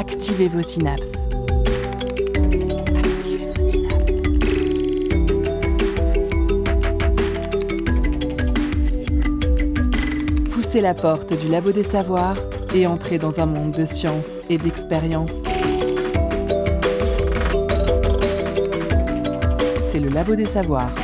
Activez vos synapses. Poussez la porte du labo des savoirs et entrez dans un monde de science et d'expérience. C'est le labo des savoirs.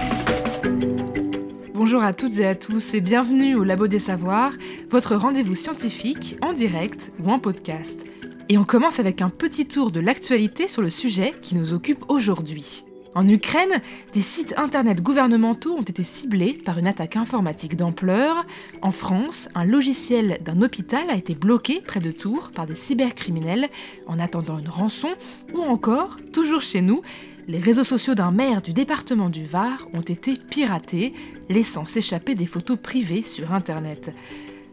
Bonjour à toutes et à tous et bienvenue au Labo des Savoirs, votre rendez-vous scientifique en direct ou en podcast. Et on commence avec un petit tour de l'actualité sur le sujet qui nous occupe aujourd'hui. En Ukraine, des sites internet gouvernementaux ont été ciblés par une attaque informatique d'ampleur. En France, un logiciel d'un hôpital a été bloqué près de Tours par des cybercriminels en attendant une rançon. Ou encore, toujours chez nous, les réseaux sociaux d'un maire du département du Var ont été piratés, laissant s'échapper des photos privées sur Internet.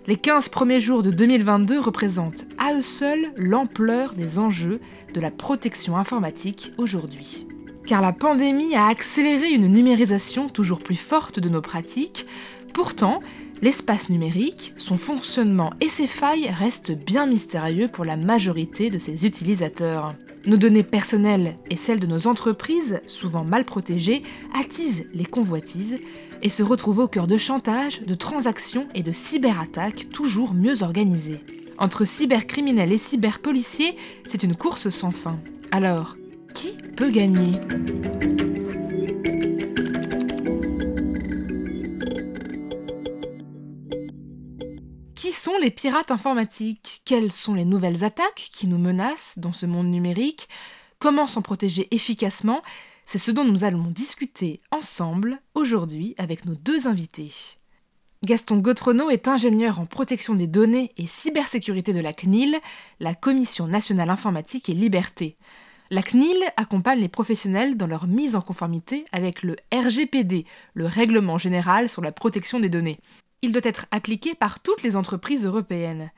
Les 15 premiers jours de 2022 représentent à eux seuls l'ampleur des enjeux de la protection informatique aujourd'hui. Car la pandémie a accéléré une numérisation toujours plus forte de nos pratiques, pourtant, l'espace numérique, son fonctionnement et ses failles restent bien mystérieux pour la majorité de ses utilisateurs. Nos données personnelles et celles de nos entreprises, souvent mal protégées, attisent les convoitises et se retrouvent au cœur de chantages, de transactions et de cyberattaques toujours mieux organisées. Entre cybercriminels et cyberpoliciers, c'est une course sans fin. Alors, qui peut gagner? Qui sont les pirates informatiques? Quelles sont les nouvelles attaques qui nous menacent dans ce monde numérique? Comment s'en protéger efficacement? C'est ce dont nous allons discuter ensemble aujourd'hui avec nos deux invités. Gaston Gautrenaud est ingénieur en protection des données et cybersécurité de la CNIL, la Commission nationale informatique et liberté. La CNIL accompagne les professionnels dans leur mise en conformité avec le RGPD, le Règlement général sur la protection des données il doit être appliqué par toutes les entreprises européennes.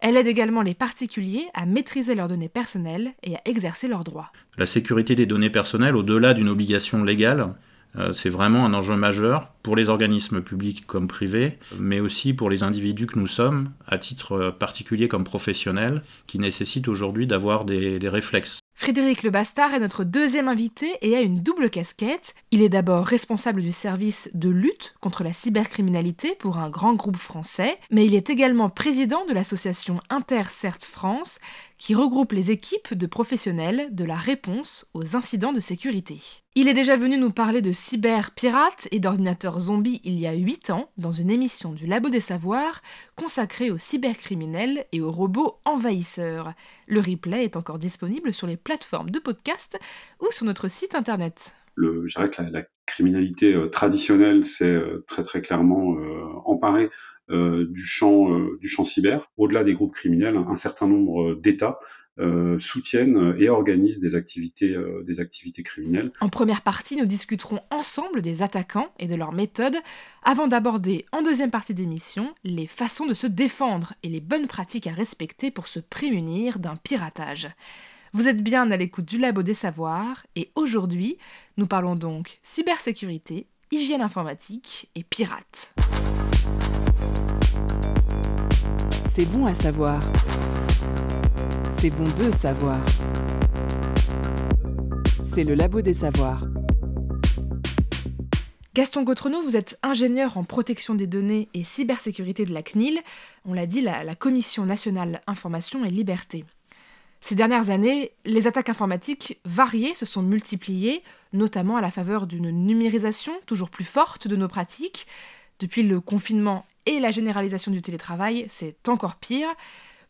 Elle aide également les particuliers à maîtriser leurs données personnelles et à exercer leurs droits. La sécurité des données personnelles, au-delà d'une obligation légale, euh, c'est vraiment un enjeu majeur pour les organismes publics comme privés, mais aussi pour les individus que nous sommes, à titre particulier comme professionnels, qui nécessitent aujourd'hui d'avoir des réflexes Frédéric Le Bastard est notre deuxième invité et a une double casquette. Il est d'abord responsable du service de lutte contre la cybercriminalité pour un grand groupe français, mais il est également président de l'association InterCert France, qui regroupe les équipes de professionnels de la réponse aux incidents de sécurité. Il est déjà venu nous parler de cyberpirates et d'ordinateurs zombies il y a 8 ans dans une émission du Labo des Savoirs consacrée aux cybercriminels et aux robots envahisseurs. Le replay est encore disponible sur les plateformes de podcast ou sur notre site internet. Je dirais que la, criminalité euh, traditionnelle s'est euh, très très clairement euh, emparée du, champ, euh, du champ cyber. Au-delà des groupes criminels, un certain nombre d'États euh, soutiennent et organisent des activités, des activités criminelles. En première partie, nous discuterons ensemble des attaquants et de leurs méthodes, avant d'aborder en deuxième partie d'émission les façons de se défendre et les bonnes pratiques à respecter pour se prémunir d'un piratage. Vous êtes bien à l'écoute du Labo des Savoirs et aujourd'hui, nous parlons donc cybersécurité, hygiène informatique et pirates. C'est bon à savoir. C'est bon de savoir. C'est le labo des savoirs. Gaston Gautrenaud, vous êtes ingénieur en protection des données et cybersécurité de la CNIL, on l'a dit, la, la, Commission nationale information et liberté. Ces dernières années, les attaques informatiques variées se sont multipliées, notamment à la faveur d'une numérisation toujours plus forte de nos pratiques. Depuis le confinement et la généralisation du télétravail, c'est encore pire.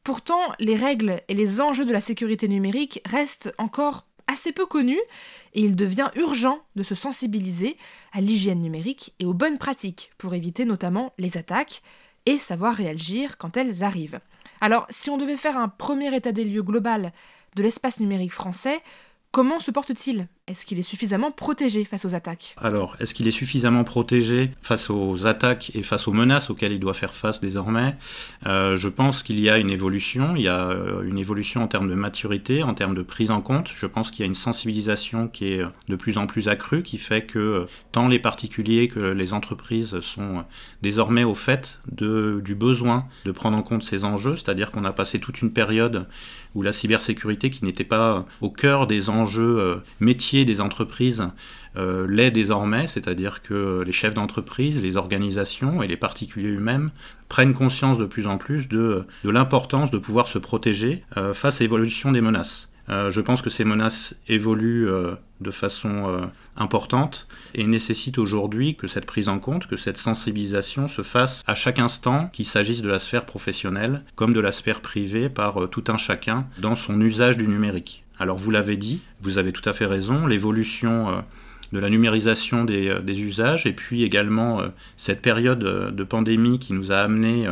Pourtant, les règles et les enjeux de la sécurité numérique restent encore assez peu connus et il devient urgent de se sensibiliser à l'hygiène numérique et aux bonnes pratiques pour éviter notamment les attaques et savoir réagir quand elles arrivent. Alors, si on devait faire un premier état des lieux global de l'espace numérique français, comment se porte-t-il? Est-ce qu'il est suffisamment protégé face aux attaques Alors, est-ce qu'il est suffisamment protégé face aux attaques et face aux menaces auxquelles il doit faire face désormais? Euh, Je pense qu'il y a une évolution. Il y a euh, une évolution en termes de maturité, en termes de prise en compte. Je pense qu'il y a une sensibilisation qui est de plus en plus accrue, qui fait que tant les particuliers que les entreprises sont désormais au fait du besoin de prendre en compte ces enjeux. C'est-à-dire qu'on a passé toute une période où la cybersécurité, qui n'était pas au cœur des enjeux euh, métiers des entreprises, euh, l'est désormais, c'est-à-dire que les chefs d'entreprise, les organisations et les particuliers eux-mêmes prennent conscience de plus en plus de, l'importance de pouvoir se protéger euh, face à l'évolution des menaces. Euh, je pense que ces menaces évoluent euh, de façon euh, importante et nécessitent aujourd'hui que cette prise en compte, que cette sensibilisation se fasse à chaque instant, qu'il s'agisse de la sphère professionnelle comme de la sphère privée par tout un chacun dans son usage du numérique. Alors vous l'avez dit, vous avez tout à fait raison, l'évolution de la numérisation des, usages et puis également cette période de pandémie qui nous a amené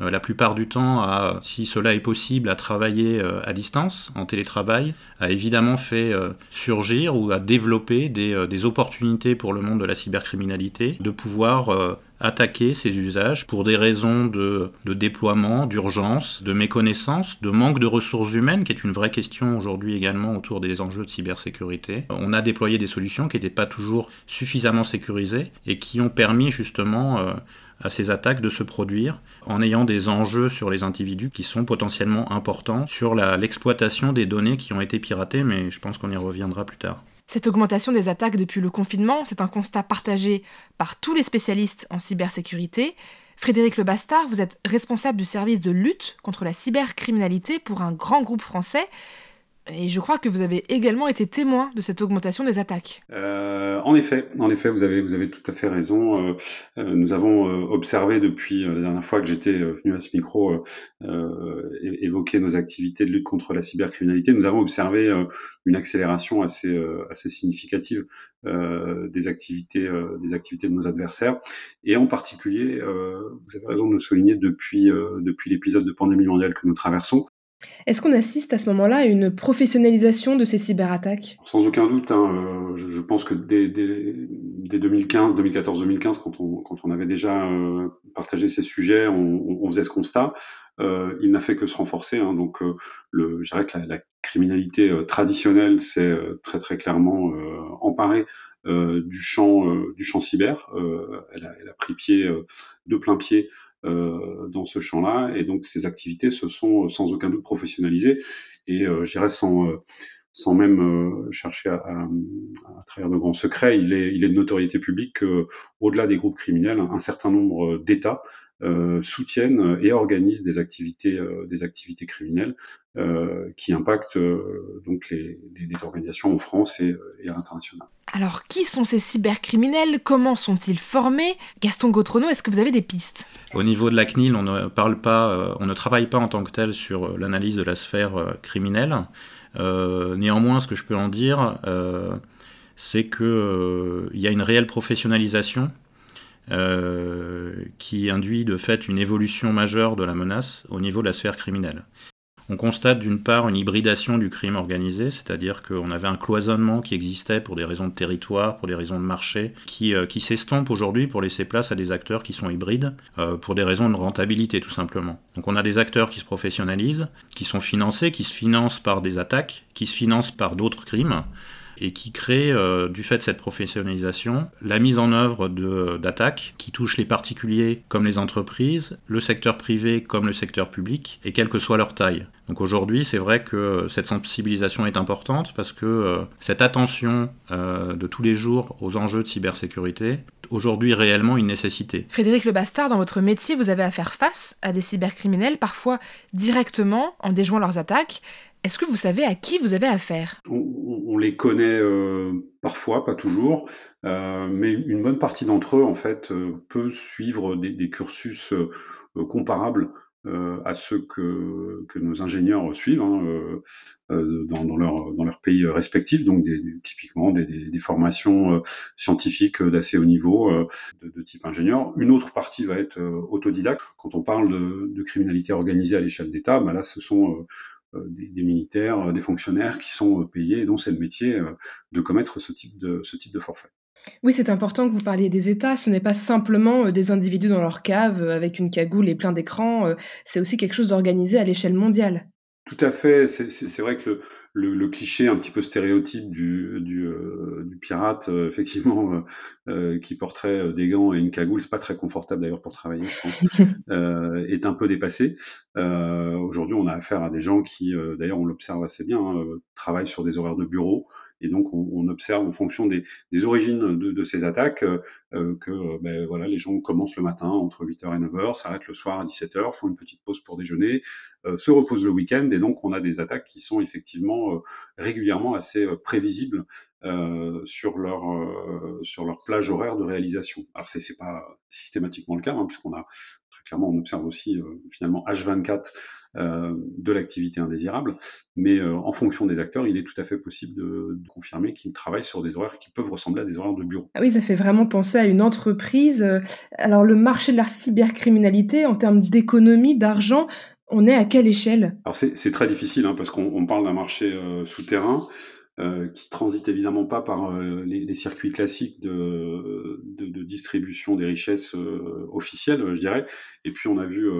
euh, la plupart du temps, à, si cela est possible, à travailler euh, à distance, en télétravail, a évidemment fait euh, surgir ou à développer des, des, opportunités pour le monde de la cybercriminalité, de pouvoir attaquer ces usages pour des raisons de, déploiement, d'urgence, de méconnaissance, de manque de ressources humaines, qui est une vraie question aujourd'hui également autour des enjeux de cybersécurité. On a déployé des solutions qui n'étaient pas toujours suffisamment sécurisées et qui ont permis justement à ces attaques de se produire en ayant des enjeux sur les individus qui sont potentiellement importants sur l'exploitation des données qui ont été piratées, mais je pense qu'on y reviendra plus tard. Cette augmentation des attaques depuis le confinement, c'est un constat partagé par tous les spécialistes en cybersécurité. Frédéric Le Bastard, vous êtes responsable du service de lutte contre la cybercriminalité pour un grand groupe français. Et je crois que vous avez également été témoin de cette augmentation des attaques. Euh, en effet, en effet, vous avez, vous avez tout à fait raison. Euh, euh, nous avons observé depuis la dernière fois que j'étais venu à ce micro évoquer nos activités de lutte contre la cybercriminalité. Nous avons observé une accélération assez, assez significative des activités, des activités de nos adversaires, et en particulier, vous avez raison de nous souligner depuis, depuis l'épisode de pandémie mondiale que nous traversons, est-ce qu'on assiste à ce moment-là à une professionnalisation de ces cyberattaques? Sans aucun doute. Hein, euh, je, pense que dès, 2015, 2014-2015, quand on, avait déjà euh, partagé ces sujets, on, faisait ce constat. Euh, il n'a fait que se renforcer. Hein, donc, je dirais que la, criminalité traditionnelle s'est très très clairement emparée du champ du champ cyber. Elle a, pris pied de plein pied dans ce champ-là. Et donc, ces activités se sont sans aucun doute professionnalisées. Et euh, je sans, euh, sans même chercher à, à, travers de grands secrets, il est, il est de notoriété publique qu'au-delà des groupes criminels, un certain nombre d'États euh, soutiennent et organisent des activités, euh, des activités criminelles euh, qui impactent donc les, les, organisations en France et, et à l'international. Alors, qui sont ces cybercriminels? Comment sont-ils formés? Gaston Gautrono, est-ce que vous avez des pistes? Au niveau de la CNIL, on ne parle pas, on ne travaille pas en tant que tel sur l'analyse de la sphère criminelle. néanmoins, ce que je peux en dire, c'est qu'il y a une réelle professionnalisation euh, qui induit de fait une évolution majeure de la menace au niveau de la sphère criminelle. On constate d'une part une hybridation du crime organisé, c'est-à-dire qu'on avait un cloisonnement qui existait pour des raisons de territoire, pour des raisons de marché, qui, euh, s'estompe aujourd'hui pour laisser place à des acteurs qui sont hybrides, euh, pour des raisons de rentabilité tout simplement. Donc on a des acteurs qui se professionnalisent, qui sont financés, qui se financent par des attaques, qui se financent par d'autres crimes, et qui crée, euh, du fait de cette professionnalisation, la mise en œuvre d'attaques qui touchent les particuliers comme les entreprises, le secteur privé comme le secteur public, et quelle que soit leur taille. Donc aujourd'hui, c'est vrai que cette sensibilisation est importante parce que euh, cette attention euh, de tous les jours aux enjeux de cybersécurité aujourd'hui réellement une nécessité. Frédéric Le Bastard, dans votre métier, vous avez à faire face à des cybercriminels, parfois directement en déjouant leurs attaques. Est-ce que vous savez à qui vous avez affaire? On, les connaît euh, parfois, pas toujours, euh, mais une bonne partie d'entre eux, en fait, euh, peut suivre des, cursus comparables à ceux que, que, nos ingénieurs suivent hein, dans, dans, leur, dans leur pays respectifs, donc des, typiquement des, des, formations scientifiques d'assez haut niveau de, de, type ingénieur. Une autre partie va être autodidacte. Quand on parle de, de criminalité organisée à l'échelle d'État, bah là, ce sont des, militaires, des fonctionnaires qui sont payés et dont c'est le métier de commettre ce type de, ce type de forfait. Oui, c'est important que vous parliez des États. Ce n'est pas simplement des individus dans leur cave avec une cagoule et plein d'écrans. C'est aussi quelque chose d'organisé à l'échelle mondiale. Tout à fait. C'est vrai que le, le, cliché un petit peu stéréotype du, du, euh, du pirate, euh, effectivement, euh, euh, qui porterait des gants et une cagoule, c'est pas très confortable d'ailleurs pour travailler, je pense, est un peu dépassé. Aujourd'hui, on a affaire à des gens qui, d'ailleurs, on l'observe assez bien, hein, travaillent sur des horaires de bureau, et donc, on, observe en fonction des, origines de, ces attaques euh, que ben, voilà, les gens commencent le matin entre 8h et 9h, s'arrêtent le soir à 17h, font une petite pause pour déjeuner, euh, se reposent le week-end, et donc on a des attaques qui sont effectivement régulièrement assez prévisibles euh, sur leur sur leur plage horaire de réalisation. Alors c'est c'est pas systématiquement le cas, hein, puisqu'on a clairement, on observe aussi euh, finalement H24 euh, de l'activité indésirable, mais euh, en fonction des acteurs, il est tout à fait possible de, confirmer qu'ils travaillent sur des horaires qui peuvent ressembler à des horaires de bureau. Ah oui, ça fait vraiment penser à une entreprise. Alors le marché de la cybercriminalité, en termes d'économie, d'argent, on est à quelle échelle? Alors c'est très difficile hein, parce qu'on parle d'un marché souterrain. Euh, qui transite évidemment pas par euh, les, les, circuits classiques de, de, de, distribution des richesses euh, officielles, je dirais. Et puis on a vu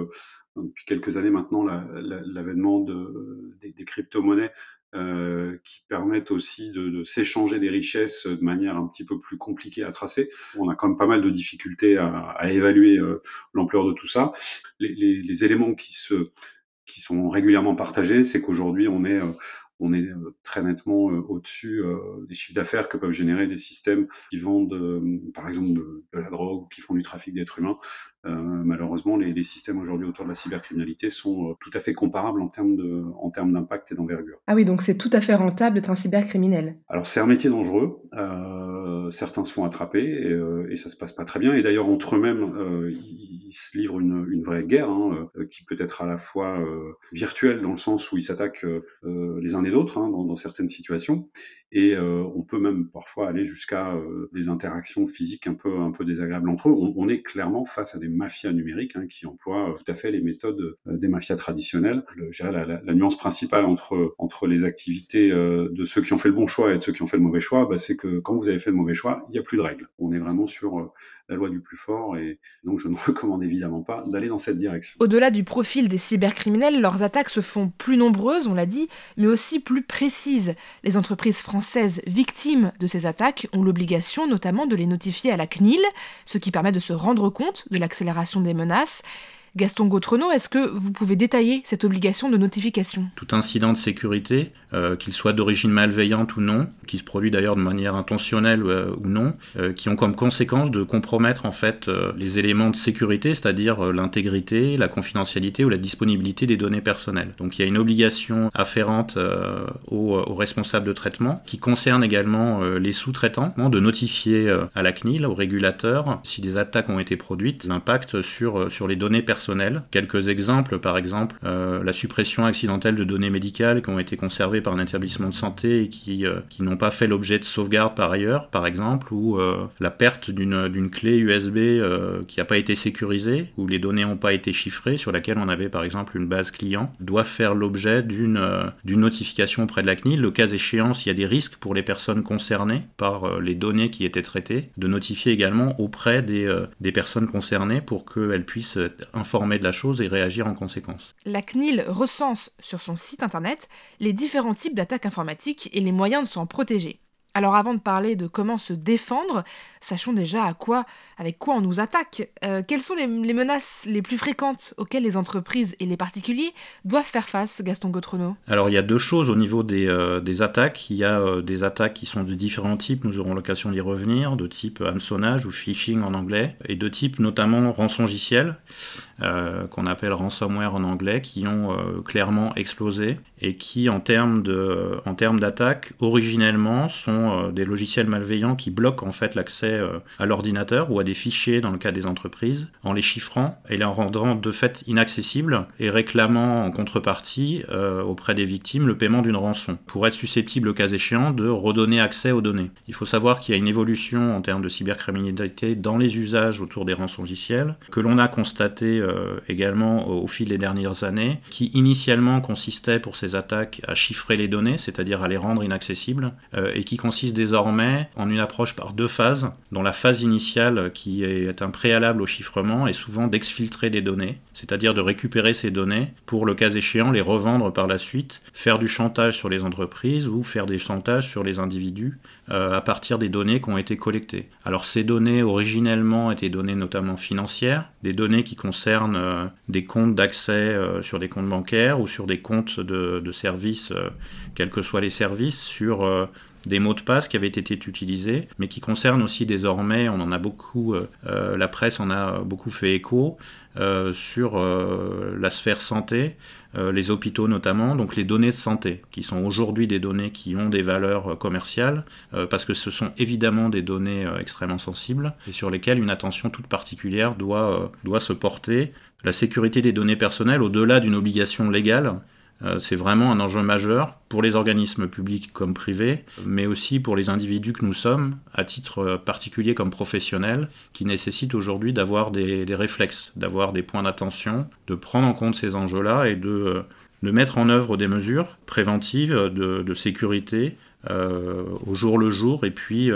depuis quelques années maintenant l'avènement de, des, des crypto-monnaies qui permettent aussi de, de s'échanger des richesses de manière un petit peu plus compliquée à tracer. On a quand même pas mal de difficultés à, à évaluer l'ampleur de tout ça. Les, les, les, éléments qui se qui sont régulièrement partagés, c'est qu'aujourd'hui on est on est euh, très nettement euh, au-dessus euh, des chiffres d'affaires que peuvent générer des systèmes qui vendent, par exemple, de, la drogue ou qui font du trafic d'êtres humains. Malheureusement, les, systèmes aujourd'hui autour de la cybercriminalité sont tout à fait comparables en termes de, en termes d'impact et d'envergure. Ah oui, donc c'est tout à fait rentable d'être un cybercriminel. Alors c'est un métier dangereux. certains se font attraper et, et, ça se passe pas très bien. Et d'ailleurs entre eux-mêmes, ils, se livrent une, une vraie guerre hein, qui peut être à la fois virtuelle dans le sens où ils s'attaquent les uns les autres hein, dans, dans, certaines situations. Et euh, on peut même parfois aller jusqu'à euh, des interactions physiques un peu, un peu désagréables entre eux. On, on est clairement face à des mafias numériques hein, qui emploient euh, tout à fait les méthodes euh, des mafias traditionnelles. Le, la, nuance principale entre, entre les activités de ceux qui ont fait le bon choix et de ceux qui ont fait le mauvais choix, bah, c'est que quand vous avez fait le mauvais choix, il n'y a plus de règles. On est vraiment sur la loi du plus fort et donc je ne recommande évidemment pas d'aller dans cette direction. Au-delà du profil des cybercriminels, leurs attaques se font plus nombreuses, on l'a dit, mais aussi plus précises. Les entreprises françaises victimes de ces attaques ont l'obligation notamment de les notifier à la CNIL, ce qui permet de se rendre compte de l'accélération des menaces. Gaston Gautrenaud, est-ce que vous pouvez détailler cette obligation de notification? Tout incident de sécurité, euh, qu'il soit d'origine malveillante ou non, qui se produit d'ailleurs de manière intentionnelle euh, ou non, euh, qui ont comme conséquence de compromettre en fait euh, les éléments de sécurité, c'est-à-dire euh, l'intégrité, la confidentialité ou la disponibilité des données personnelles. Donc il y a une obligation afférente aux, responsables de traitement qui concerne également les sous-traitants de notifier à la CNIL, au régulateur, si des attaques ont été produites, l'impact sur, sur les données personnelles Quelques exemples, par exemple, euh, la suppression accidentelle de données médicales qui ont été conservées par un établissement de santé et qui, euh, qui n'ont pas fait l'objet de sauvegarde par ailleurs, par exemple, ou euh, la perte d'une clé USB euh, qui n'a pas été sécurisée, ou les données n'ont pas été chiffrées, sur laquelle on avait par exemple une base client, doivent faire l'objet d'une euh, d'une notification auprès de la CNIL. Le cas échéant, s'il y a des risques pour les personnes concernées par euh, les données qui étaient traitées, de notifier également auprès des, des personnes concernées pour qu'elles puissent informer informer de la chose et réagir en conséquence. La CNIL recense sur son site internet les différents types d'attaques informatiques et les moyens de s'en protéger. Alors avant de parler de comment se défendre, sachons déjà à quoi, avec quoi on nous attaque. Euh, quelles sont les, les, menaces les plus fréquentes auxquelles les entreprises et les particuliers doivent faire face, Gaston Gautrenaud Alors il y a deux choses au niveau des, euh, des attaques. Il y a euh, des attaques qui sont de différents types, nous aurons l'occasion d'y revenir, de type hameçonnage ou phishing en anglais, et de type notamment rançongiciel. Euh, qu'on appelle ransomware en anglais, qui ont euh, clairement explosé et qui, en termes en d'attaque, originellement sont euh, des logiciels malveillants qui bloquent en fait l'accès euh, à l'ordinateur ou à des fichiers dans le cas des entreprises, en les chiffrant et les rendant de fait inaccessibles et réclamant en contrepartie euh, auprès des victimes le paiement d'une rançon pour être susceptible, le cas échéant, de redonner accès aux données. Il faut savoir qu'il y a une évolution en termes de cybercriminalité dans les usages autour des rançongiciels que l'on a constaté également au, fil des dernières années, qui initialement consistait pour ces à chiffrer les données, c'est-à-dire à les rendre inaccessibles, euh, et qui consiste désormais en une approche par deux phases, dont la phase initiale, qui est un préalable au chiffrement, est souvent d'exfiltrer des données, c'est-à-dire de récupérer ces données pour, le cas échéant, les revendre par la suite, faire du chantage sur les entreprises ou faire des chantages sur les individus à partir des données qui ont été collectées. Alors ces données originellement étaient données notamment financières, des données qui concernent euh, des comptes d'accès euh, sur des comptes bancaires ou sur des comptes de, services, quels que soient les services, sur des mots de passe qui avaient été utilisés, mais qui concernent aussi désormais, on en a beaucoup, la presse en a beaucoup fait écho, sur la sphère santé, euh, les hôpitaux notamment, donc les données de santé, qui sont aujourd'hui des données qui ont des valeurs euh, commerciales, euh, parce que ce sont évidemment des données extrêmement sensibles et sur lesquelles une attention toute particulière doit, doit se porter. La sécurité des données personnelles, au-delà d'une obligation légale, euh, c'est vraiment un enjeu majeur pour les organismes publics comme privés, mais aussi pour les individus que nous sommes, à titre euh, particulier comme professionnels, qui nécessitent aujourd'hui d'avoir des, réflexes, d'avoir des points d'attention, de prendre en compte ces enjeux-là et de, euh, mettre en œuvre des mesures préventives de, sécurité au jour le jour, et puis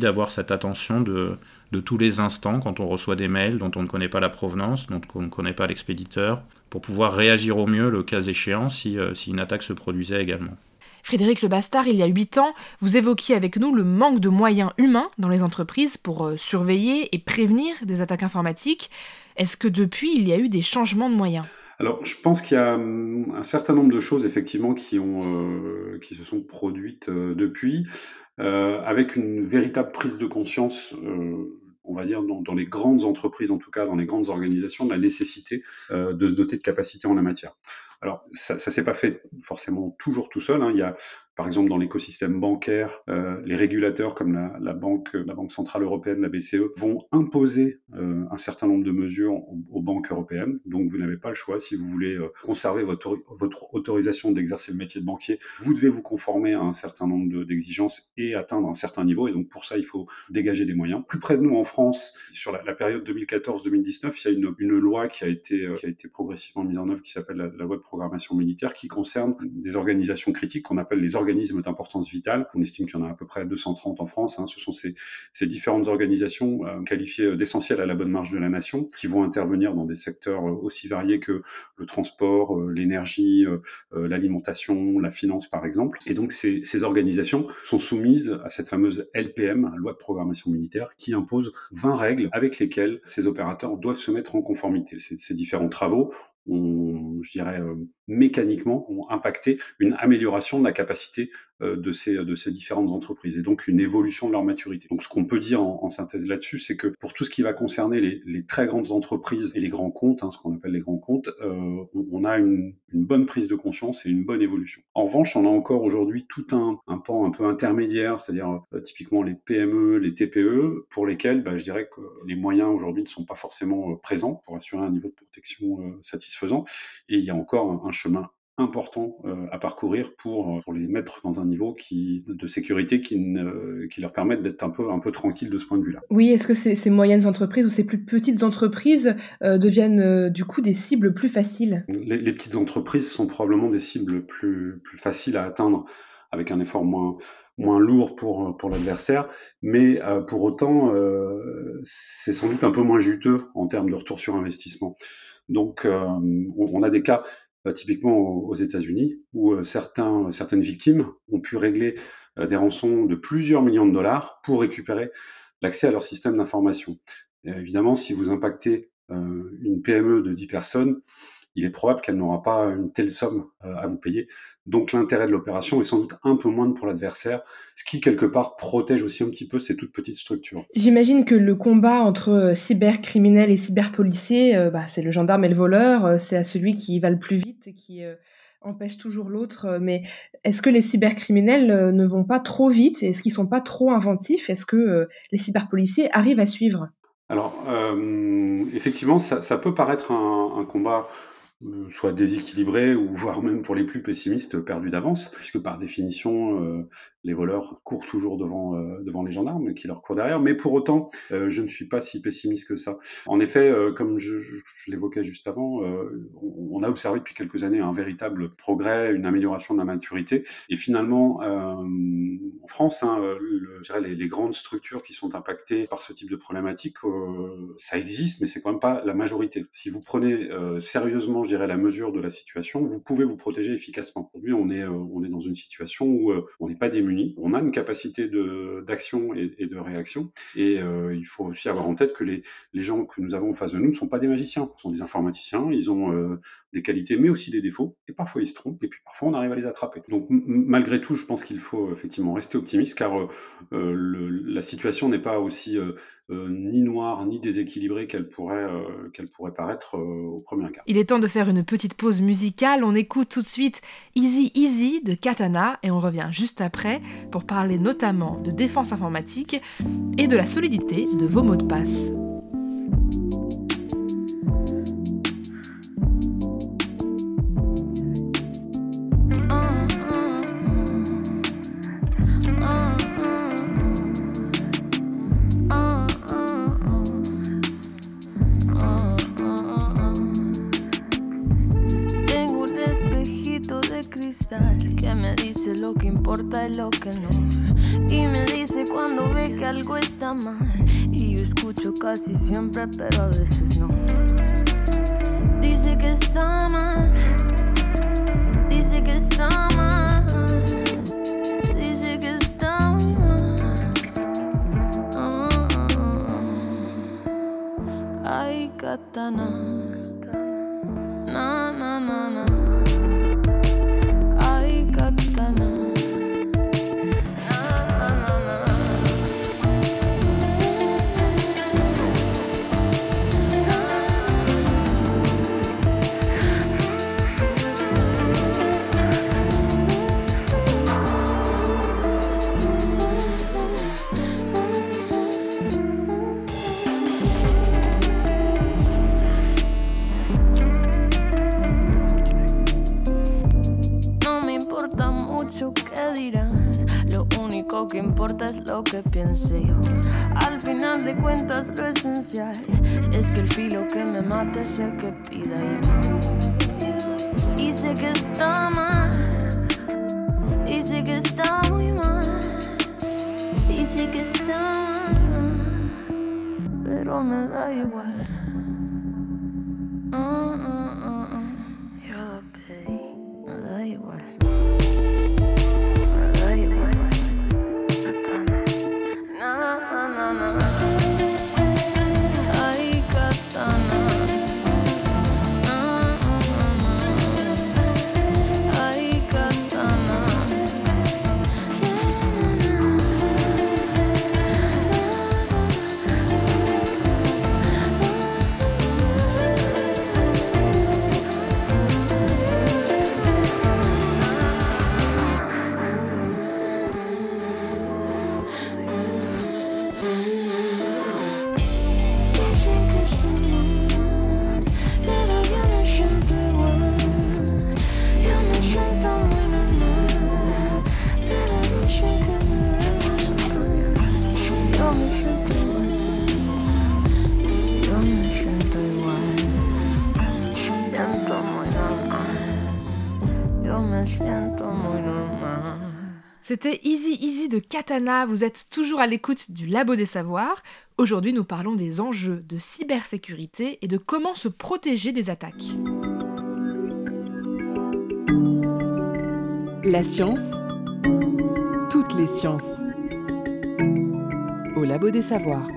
d'avoir cette attention de, de tous les instants quand on reçoit des mails dont on ne connaît pas la provenance, dont on ne connaît pas l'expéditeur, pour pouvoir réagir au mieux le cas échéant si, euh, si une attaque se produisait également. Frédéric Le Bastard, il y a 8 ans, vous évoquiez avec nous le manque de moyens humains dans les entreprises pour euh, surveiller et prévenir des attaques informatiques. Est-ce que depuis, il y a eu des changements de moyens? Alors, je pense qu'il y a hum, un certain nombre de choses effectivement qui, ont, euh, qui se sont produites depuis. Euh, avec une véritable prise de conscience, euh, on va dire dans, les grandes entreprises, en tout cas dans les grandes organisations, de la nécessité euh, de se doter de capacités en la matière. Alors, ça ne s'est pas fait forcément toujours tout seul. Hein. Il y a par exemple, dans l'écosystème bancaire, euh, les régulateurs comme la, la, banque, la Banque centrale européenne, la BCE, vont imposer euh, un certain nombre de mesures aux, banques européennes. Donc, vous n'avez pas le choix. Si vous voulez euh, conserver votre, votre autorisation d'exercer le métier de banquier, vous devez vous conformer à un certain nombre d'exigences et atteindre un certain niveau. Et donc, pour ça, il faut dégager des moyens. Plus près de nous, en France, sur la, la période 2014-2019, il y a une, une, loi qui a été, qui a été progressivement mise en œuvre qui s'appelle la, la loi de programmation militaire qui concerne des organisations critiques qu'on appelle les organisations organismes d'importance vitale. On estime qu'il y en a à peu près 230 en France. Hein. Ce sont ces, différentes organisations euh, qualifiées d'essentielles à la bonne marche de la nation, qui vont intervenir dans des secteurs euh, aussi variés que le transport, euh, l'énergie, l'alimentation, la finance par exemple. Et donc ces, organisations sont soumises à cette fameuse LPM, loi de programmation militaire, qui impose 20 règles avec lesquelles ces opérateurs doivent se mettre en conformité. Ces différents travaux ont, je dirais, euh, mécaniquement, ont impacté une amélioration de la capacité de, ces, de ces différentes entreprises et donc une évolution de leur maturité. Donc ce qu'on peut dire en, synthèse là-dessus, c'est que pour tout ce qui va concerner les, les très grandes entreprises et les grands comptes, hein, ce qu'on appelle les grands comptes, euh, on, a une, une, bonne prise de conscience et une bonne évolution. En revanche, on a encore aujourd'hui tout un, un pan un peu intermédiaire, c'est-à-dire typiquement les PME, les TPE, pour lesquels bah, je dirais que les moyens aujourd'hui ne sont pas forcément présents pour assurer un niveau de protection satisfaisant faisant Et il y a encore un, chemin important euh, à parcourir pour, pour, les mettre dans un niveau qui, de sécurité qui, ne, qui leur permette d'être un peu, un peu tranquille de ce point de vue-là. Oui, est-ce que ces, ces, moyennes entreprises ou ces plus petites entreprises euh, deviennent euh, du coup des cibles plus faciles? Les, les, petites entreprises sont probablement des cibles plus, plus faciles à atteindre avec un effort moins, moins lourd pour, pour l'adversaire, mais pour autant, c'est sans doute un peu moins juteux en termes de retour sur investissement. Donc, euh, on, a des cas euh, typiquement aux, États-Unis où euh, certains, certaines victimes ont pu régler des rançons de plusieurs millions de dollars pour récupérer l'accès à leur système d'information. Évidemment, si vous impactez une PME de 10 personnes, il est probable qu'elle n'aura pas une telle somme euh, à vous payer. Donc l'intérêt de l'opération est sans doute un peu moindre pour l'adversaire, ce qui quelque part protège aussi un petit peu ces toutes petites structures. J'imagine que le combat entre euh, cybercriminels et cyberpoliciers, euh, bah, c'est le gendarme et le voleur, c'est à celui qui va le plus et qui empêche toujours l'autre. Mais est-ce que les cybercriminels ne vont pas trop vite Est-ce qu'ils sont pas trop inventifs? Est-ce que les cyberpoliciers arrivent à suivre? Alors, effectivement, ça, peut paraître un combat euh, soit déséquilibré ou voire même pour les plus pessimistes perdu d'avance, puisque par définition euh, les voleurs courent toujours devant euh, devant les gendarmes qui leur courent derrière. Mais pour autant, je ne suis pas si pessimiste que ça. En effet, comme je, je, l'évoquais juste avant, on, a observé depuis quelques années un véritable progrès, une amélioration de la maturité. Et finalement, en France, hein, le, je dirais les, les, grandes structures qui sont impactées par ce type de problématique, ça existe, mais c'est quand même pas la majorité. Si vous prenez sérieusement je dirais, la mesure de la situation, vous pouvez vous protéger efficacement. Aujourd'hui, on est, euh, on est dans une situation où euh, on n'est pas démuni, on a une capacité d'action et, de réaction, et euh, il faut aussi avoir en tête que les, les gens que nous avons en face de nous ne sont pas des magiciens, sont des informaticiens, ils ont des qualités mais aussi des défauts, et parfois ils se trompent, et puis parfois on arrive à les attraper. Donc malgré tout, je pense qu'il faut effectivement rester optimiste, car le, la situation n'est pas aussi ni noire ni déséquilibrée qu'elle pourrait, qu'elle pourrait paraître au premier cas. Il est temps de faire une petite pause musicale. On écoute tout de suite Easy Easy de Katana et on revient juste après pour parler notamment de défense informatique et de la solidité de vos mots de passe. Y yo escucho casi siempre, pero a veces no. Dice que está mal. Dice que está mal. Dice que está mal. Ay, katana. Na, na, na, na. Yo. Al final de cuentas, lo esencial es que el filo que me mate sea el que pida yo. Y sé que está mal, y sé que está muy mal, y sé que está mal, pero me da igual. C'était Easy Easy de Katana, vous êtes toujours à l'écoute du Labo des Savoirs. Aujourd'hui nous parlons des enjeux de cybersécurité et de comment se protéger des attaques. La science, toutes les sciences. Au Labo des Savoirs.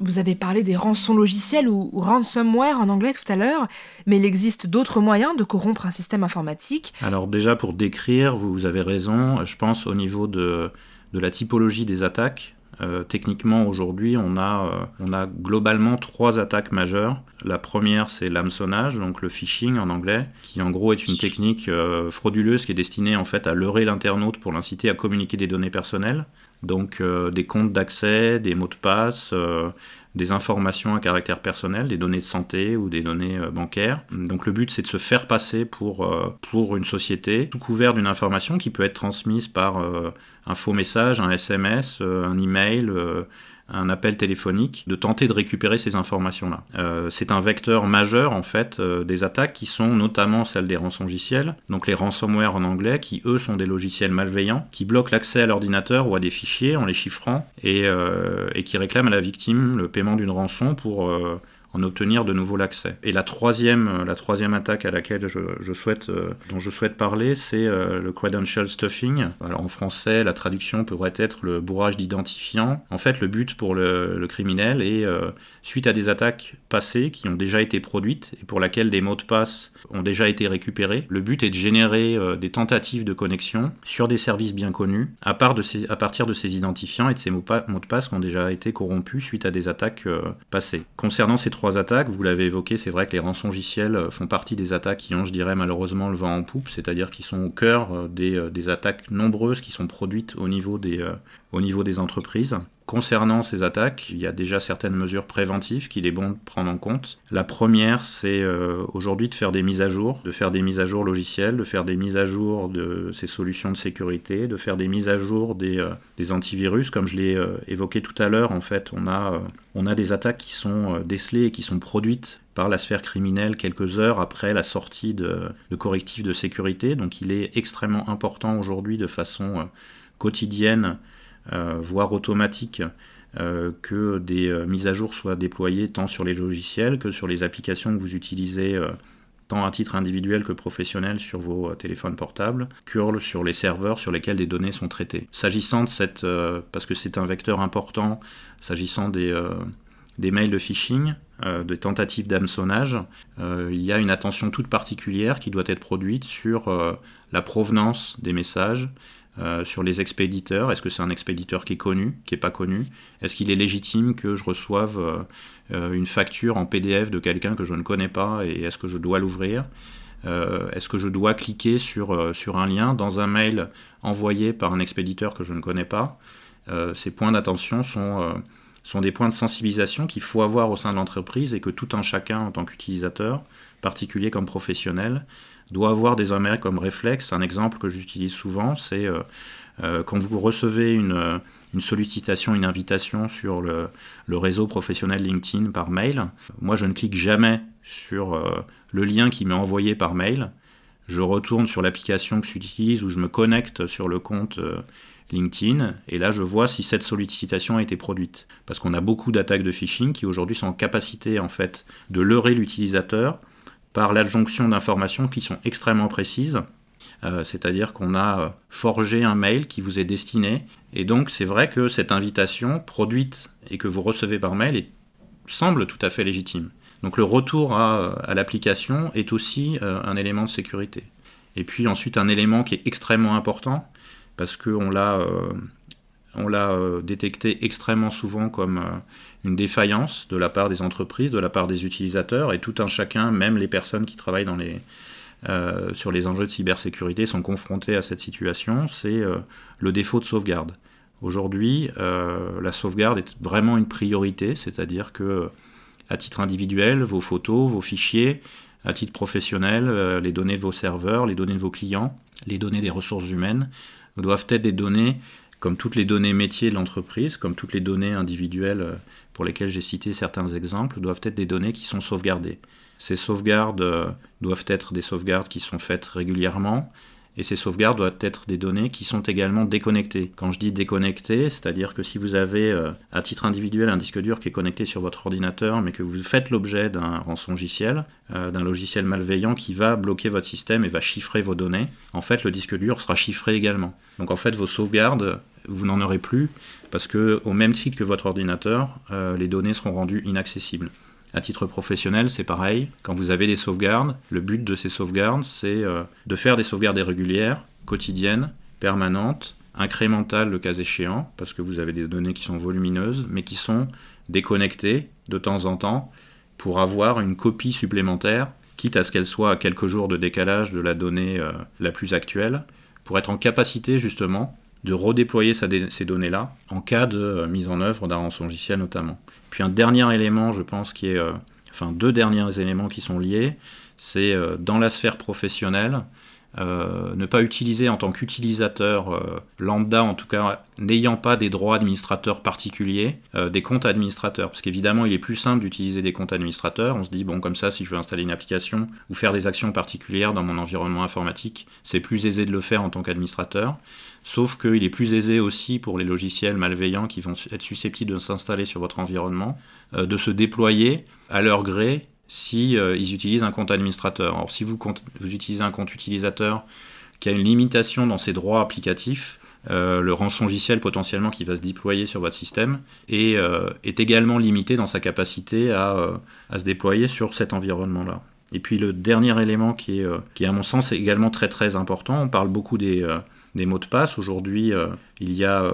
Vous avez parlé des rançons logiciels ou ransomware en anglais tout à l'heure, mais il existe d'autres moyens de corrompre un système informatique. Alors déjà pour décrire, vous avez raison, je pense au niveau de, la typologie des attaques. Euh, techniquement, aujourd'hui, on, a, euh, on a globalement trois attaques majeures. La première, c'est l'hameçonnage, donc le phishing en anglais, qui en gros est une technique euh, frauduleuse qui est destinée en fait à leurrer l'internaute pour l'inciter à communiquer des données personnelles. Donc des comptes d'accès, des mots de passe, des informations à caractère personnel, des données de santé ou des données bancaires. Donc le but c'est de se faire passer pour, pour une société sous couvert d'une information qui peut être transmise par un faux message, un SMS, un email un appel téléphonique, de tenter de récupérer ces informations-là. Euh, c'est un vecteur majeur en fait euh, des attaques qui sont notamment celles des rançongiciels, donc les ransomware en anglais, qui eux sont des logiciels malveillants, qui bloquent l'accès à l'ordinateur ou à des fichiers en les chiffrant et, euh, et qui réclament à la victime le paiement d'une rançon pour en obtenir de nouveau l'accès. Et la troisième, la troisième attaque à laquelle je, souhaite, euh, dont je souhaite parler, c'est euh, le credential stuffing. Alors en français, la traduction pourrait être le bourrage d'identifiants. En fait, le but pour le, criminel est, euh, suite à des attaques passées qui ont déjà été produites et pour laquelle des mots de passe ont déjà été récupérés, le but est de générer des tentatives de connexion sur des services bien connus à, partir de ces identifiants et de ces mots, de passe qui ont déjà été corrompus suite à des attaques passées. Concernant ces trois attaques, vous l'avez évoqué, c'est vrai que les rançongiciels euh, font partie des attaques qui ont, je dirais, malheureusement le vent en poupe, c'est-à-dire qui sont au cœur euh, euh, des, attaques nombreuses qui sont produites au niveau des, au niveau des entreprises. Concernant ces attaques, il y a déjà certaines mesures préventives qu'il est bon de prendre en compte. La première, c'est aujourd'hui de faire des mises à jour, de faire des mises à jour logicielles, de faire des mises à jour de ces solutions de sécurité, de faire des mises à jour des, des antivirus. Comme je l'ai évoqué tout à l'heure, en fait, on a on a des attaques qui sont euh, décelées et qui sont produites par la sphère criminelle quelques heures après la sortie de, correctifs de sécurité. Donc il est extrêmement important aujourd'hui de façon euh, quotidienne, euh, voire automatique, que des mises à jour soient déployées tant sur les logiciels que sur les applications que vous utilisez tant à titre individuel que professionnel sur vos téléphones portables, curl sur les serveurs sur lesquels des données sont traitées. S'agissant de cette, parce que c'est un vecteur important S'agissant des, euh, mails de phishing, euh, des tentatives d'hameçonnage, euh, il y a une attention toute particulière qui doit être produite sur la provenance des messages, sur les expéditeurs. Est-ce que c'est un expéditeur qui est connu, qui n'est pas connu? Est-ce qu'il est légitime que je reçoive une facture en PDF de quelqu'un que je ne connais pas et est-ce que je dois l'ouvrir? Est-ce que je dois cliquer sur, sur un lien dans un mail envoyé par un expéditeur que je ne connais pas? Euh, ces points d'attention sont, euh, sont des points de sensibilisation qu'il faut avoir au sein de l'entreprise et que tout un chacun en tant qu'utilisateur, particulier comme professionnel, doit avoir désormais comme réflexe. Un exemple que j'utilise souvent, c'est euh, quand vous recevez une, une, sollicitation, une invitation sur le, le, réseau professionnel LinkedIn par mail. Moi, je ne clique jamais sur le lien qui m'est envoyé par mail. Je retourne sur l'application que j'utilise ou je me connecte sur le compte LinkedIn, et là je vois si cette sollicitation a été produite. Parce qu'on a beaucoup d'attaques de phishing qui aujourd'hui sont en capacité en fait de leurrer l'utilisateur par l'adjonction d'informations qui sont extrêmement précises. Euh, c'est-à-dire qu'on a euh, forgé un mail qui vous est destiné, et donc c'est vrai que cette invitation produite et que vous recevez par mail semble tout à fait légitime. Donc le retour à, l'application est aussi euh, un élément de sécurité. Et puis ensuite un élément qui est extrêmement important, parce qu'on l'a euh, on l'a euh, détecté extrêmement souvent comme euh, une défaillance de la part des entreprises, de la part des utilisateurs, et tout un chacun, même les personnes qui travaillent les, sur les enjeux de cybersécurité, sont confrontés à cette situation, c'est le défaut de sauvegarde. Aujourd'hui, la sauvegarde est vraiment une priorité, c'est-à-dire que à titre individuel, vos photos, vos fichiers, à titre professionnel, les données de vos serveurs, les données de vos clients, les données des ressources humaines, doivent être des données, comme toutes les données métiers de l'entreprise, comme toutes les données individuelles euh, pour lesquelles j'ai cité certains exemples, doivent être des données qui sont sauvegardées. Ces sauvegardes euh, doivent être des sauvegardes qui sont faites régulièrement, et ces sauvegardes doivent être des données qui sont également déconnectées. Quand je dis déconnectées, c'est-à-dire que si vous avez euh, à titre individuel un disque dur qui est connecté sur votre ordinateur, mais que vous faites l'objet d'un rançongiciel, euh, d'un logiciel malveillant qui va bloquer votre système et va chiffrer vos données, en fait le disque dur sera chiffré également. Donc en fait vos sauvegardes, vous n'en aurez plus parce que au même titre que votre ordinateur, euh, les données seront rendues inaccessibles. À titre professionnel, c'est pareil. Quand vous avez des sauvegardes, le but de ces sauvegardes, c'est euh, de faire des sauvegardes régulières, quotidiennes, permanentes, incrémentales le cas échéant, parce que vous avez des données qui sont volumineuses, mais qui sont déconnectées de temps en temps pour avoir une copie supplémentaire, quitte à ce qu'elle soit à quelques jours de décalage de la donnée euh, la plus actuelle, pour être en capacité justement de redéployer ces données-là en cas de mise en œuvre d'un rançongiciel notamment. Puis un dernier élément, je pense, qui est, enfin deux derniers éléments qui sont liés, c'est dans la sphère professionnelle, euh, ne pas utiliser en tant qu'utilisateur euh, lambda, en tout cas n'ayant pas des droits administrateurs particuliers, euh, des comptes administrateurs. Parce qu'évidemment, il est plus simple d'utiliser des comptes administrateurs. On se dit, bon, comme ça, si je veux installer une application ou faire des actions particulières dans mon environnement informatique, c'est plus aisé de le faire en tant qu'administrateur. Sauf qu'il est plus aisé aussi pour les logiciels malveillants qui vont être susceptibles de s'installer sur votre environnement, de se déployer à leur gré si euh, ils utilisent un compte administrateur. Alors si vous, vous, utilisez un compte utilisateur qui a une limitation dans ses droits applicatifs, euh, le rançongiciel potentiellement qui va se déployer sur votre système et, euh, est également limité dans sa capacité à, à se déployer sur cet environnement-là. Et puis le dernier élément qui est, qui est à mon sens également très très important, on parle beaucoup des, des mots de passe. Aujourd'hui, il y a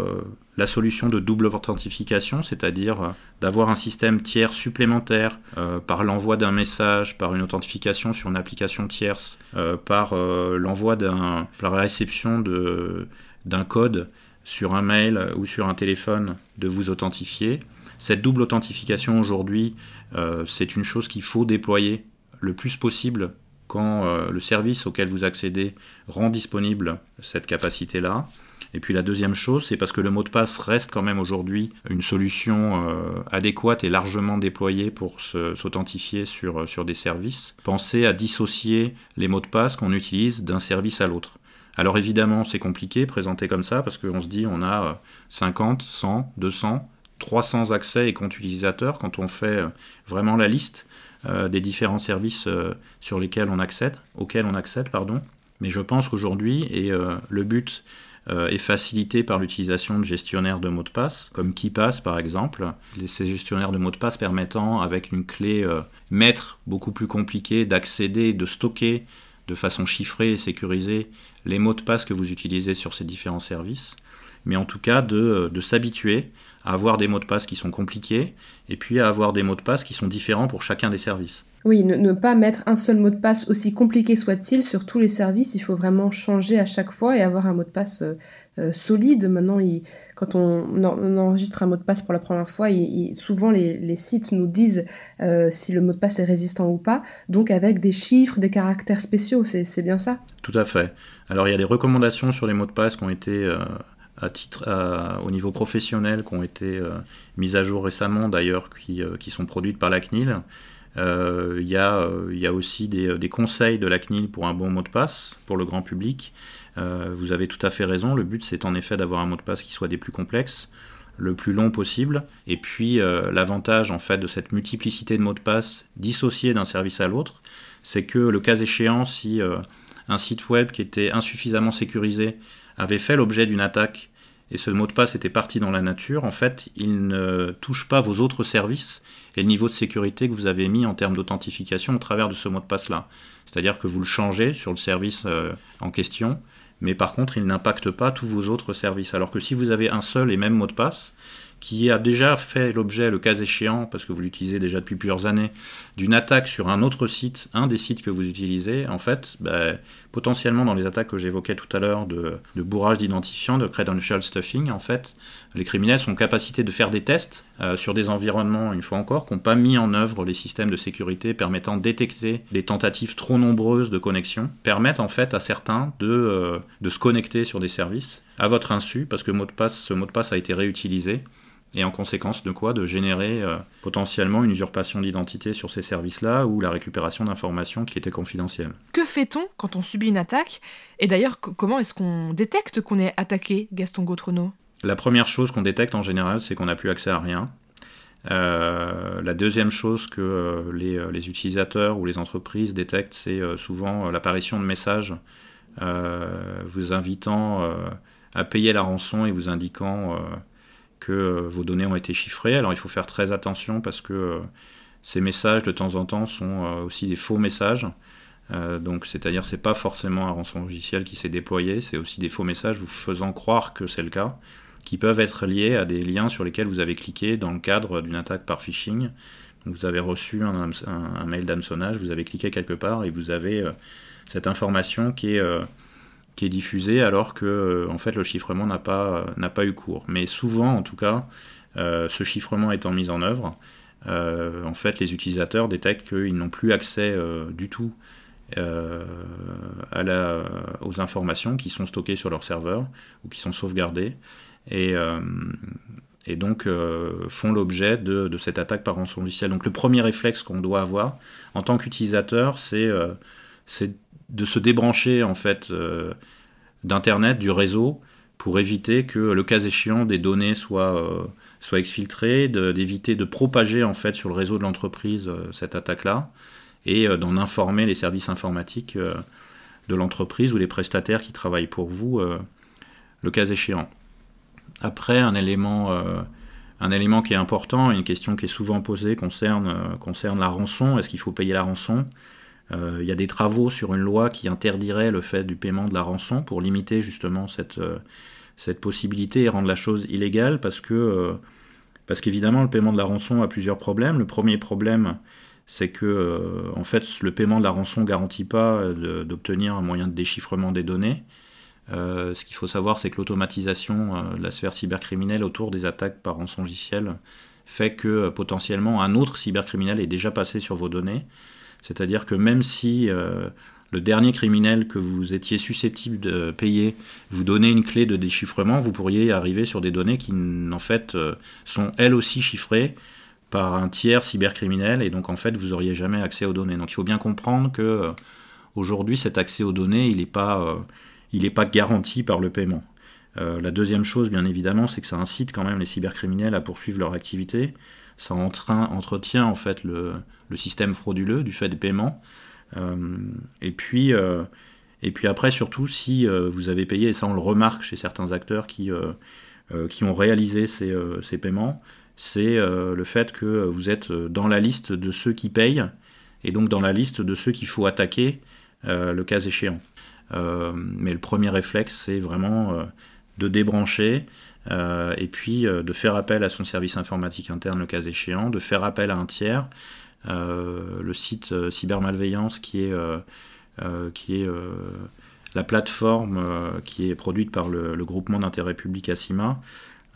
la solution de double authentification, c'est-à-dire euh, d'avoir un système tiers supplémentaire euh, par l'envoi d'un message, par une authentification sur une application tierce, euh, par l'envoi d'un, par la réception d'un code sur un mail ou sur un téléphone, de vous authentifier. Cette double authentification aujourd'hui, c'est une chose qu'il faut déployer le plus possible quand le service auquel vous accédez rend disponible cette capacité-là. Et puis la deuxième chose, c'est parce que le mot de passe reste quand même aujourd'hui une solution euh, adéquate et largement déployée pour s'authentifier sur, euh, sur des services. Pensez à dissocier les mots de passe qu'on utilise d'un service à l'autre. Alors évidemment, c'est compliqué, présenté comme ça, parce qu'on se dit on a 50, 100, 200, 300 accès et comptes utilisateurs quand on fait euh, vraiment la liste des différents services sur lesquels on accède, auxquels on accède, pardon. Mais je pense qu'aujourd'hui, et le but euh, est facilité par l'utilisation de gestionnaires de mots de passe, comme KeePass par exemple. Ces gestionnaires de mots de passe permettant, avec une clé euh, maître beaucoup plus compliquée, d'accéder, de stocker de façon chiffrée et sécurisée les mots de passe que vous utilisez sur ces différents services, mais en tout cas euh, de s'habituer à avoir des mots de passe qui sont compliqués et puis à avoir des mots de passe qui sont différents pour chacun des services. Oui, ne, pas mettre un seul mot de passe, aussi compliqué soit-il, sur tous les services. Il faut vraiment changer à chaque fois et avoir un mot de passe euh, euh, solide. Maintenant, quand on, enregistre un mot de passe pour la première fois, souvent les, sites nous disent euh, si le mot de passe est résistant ou pas, donc avec des chiffres, des caractères spéciaux. C'est bien ça Tout à fait. Alors, il y a des recommandations sur les mots de passe qui ont été au niveau professionnel qui ont été mises à jour récemment d'ailleurs, qui, qui, sont produites par la CNIL. Euh, il y, euh, y, a aussi des, des, conseils de la CNIL pour un bon mot de passe pour le grand public. Euh, vous avez tout à fait raison, le but c'est en effet d'avoir un mot de passe qui soit des plus complexes, le plus long possible. Et puis l'avantage en fait de cette multiplicité de mots de passe dissociés d'un service à l'autre, c'est que le cas échéant, si un site web qui était insuffisamment sécurisé avait fait l'objet d'une attaque et ce mot de passe était parti dans la nature, en fait, il ne touche pas vos autres services et le niveau de sécurité que vous avez mis en termes d'authentification au travers de ce mot de passe-là. C'est-à-dire que vous le changez sur le service euh, en question, mais par contre, il n'impacte pas tous vos autres services. Alors que si vous avez un seul et même mot de passe, qui a déjà fait l'objet, le cas échéant, parce que vous l'utilisez déjà depuis plusieurs années, d'une attaque sur un autre site, un des sites que vous utilisez, en fait, ben, potentiellement dans les attaques que j'évoquais tout à l'heure de, bourrage d'identifiants, de credential stuffing, en fait, les criminels sont en capacité de faire des tests euh, sur des environnements, une fois encore, qui n'ont pas mis en œuvre les systèmes de sécurité permettant de détecter les tentatives trop nombreuses de connexion, permettent en fait à certains de, euh, de se connecter sur des services. À votre insu, parce que mot de passe, ce mot de passe a été réutilisé et en conséquence de quoi De générer euh, potentiellement une usurpation d'identité sur ces services-là ou la récupération d'informations qui étaient confidentielles. Que fait-on quand on subit une attaque? Et d'ailleurs, comment est-ce qu'on détecte qu'on est attaqué, Gaston Gautrenaud La première chose qu'on détecte en général, c'est qu'on n'a plus accès à rien. Euh, la deuxième chose que euh, les, les, utilisateurs ou les entreprises détectent, c'est souvent l'apparition de messages vous invitant à payer la rançon et vous indiquant que euh, vos données ont été chiffrées. Alors il faut faire très attention parce que euh, ces messages de temps en temps sont euh, aussi des faux messages. donc c'est-à-dire c'est pas forcément un rançon logiciel qui s'est déployé, c'est aussi des faux messages vous faisant croire que c'est le cas, qui peuvent être liés à des liens sur lesquels vous avez cliqué dans le cadre d'une attaque par phishing. vous avez reçu un, mail d'hameçonnage, vous avez cliqué quelque part et vous avez cette information qui est qui est diffusé alors que en fait le chiffrement n'a pas, n'a pas eu cours. Mais souvent en tout cas, ce chiffrement étant mis en œuvre, en fait les utilisateurs détectent qu'ils n'ont plus accès du tout à la, aux informations qui sont stockées sur leur serveur ou qui sont sauvegardées. Et, et donc euh, font l'objet de, cette attaque par rançon logiciel. Donc le premier réflexe qu'on doit avoir en tant qu'utilisateur, c'est euh, de se débrancher en fait euh, d'internet, du réseau, pour éviter que le cas échéant des données soient, soient exfiltrées, d'éviter de, propager en fait sur le réseau de l'entreprise cette attaque-là, et d'en informer les services informatiques de l'entreprise ou les prestataires qui travaillent pour vous, le cas échéant. Après, un élément, euh, qui est important, une question qui est souvent posée concerne, euh, la rançon. Est-ce qu'il faut payer la rançon? euh, Il y a des travaux sur une loi qui interdirait le fait du paiement de la rançon pour limiter justement cette, cette possibilité et rendre la chose illégale parce que parce qu'évidemment le paiement de la rançon a plusieurs problèmes. Le premier problème, c'est que en fait le paiement de la rançon ne garantit pas d'obtenir un moyen de déchiffrement des données. Euh, ce qu'il faut savoir, c'est que l'automatisation euh, de la sphère cybercriminelle autour des attaques par rançongiciel fait que euh, potentiellement un autre cybercriminel est déjà passé sur vos données. C'est-à-dire que même si le dernier criminel que vous étiez susceptible de payer vous donnait une clé de déchiffrement, vous pourriez arriver sur des données qui en fait sont elles aussi chiffrées par un tiers cybercriminel et donc en fait vous n'auriez jamais accès aux données. Donc il faut bien comprendre que aujourd'hui cet accès aux données il n'est pas garanti par le paiement. Euh, la deuxième chose, bien évidemment, c'est que ça incite quand même les cybercriminels à poursuivre leur activité. Ça entretient en fait le, système frauduleux du fait des paiements. Euh, et, puis, euh, et puis après, surtout, si vous avez payé, et ça on le remarque chez certains acteurs qui, qui ont réalisé ces, ces paiements, c'est le fait que vous êtes dans la liste de ceux qui payent, et donc dans la liste de ceux qu'il faut attaquer le cas échéant. Euh, mais le premier réflexe, c'est vraiment euh, de débrancher euh, et puis de faire appel à son service informatique interne le cas échéant, de faire appel à un tiers. le site Cybermalveillance qui est, qui est la plateforme qui est produite par le, groupement d'intérêt public ACIMA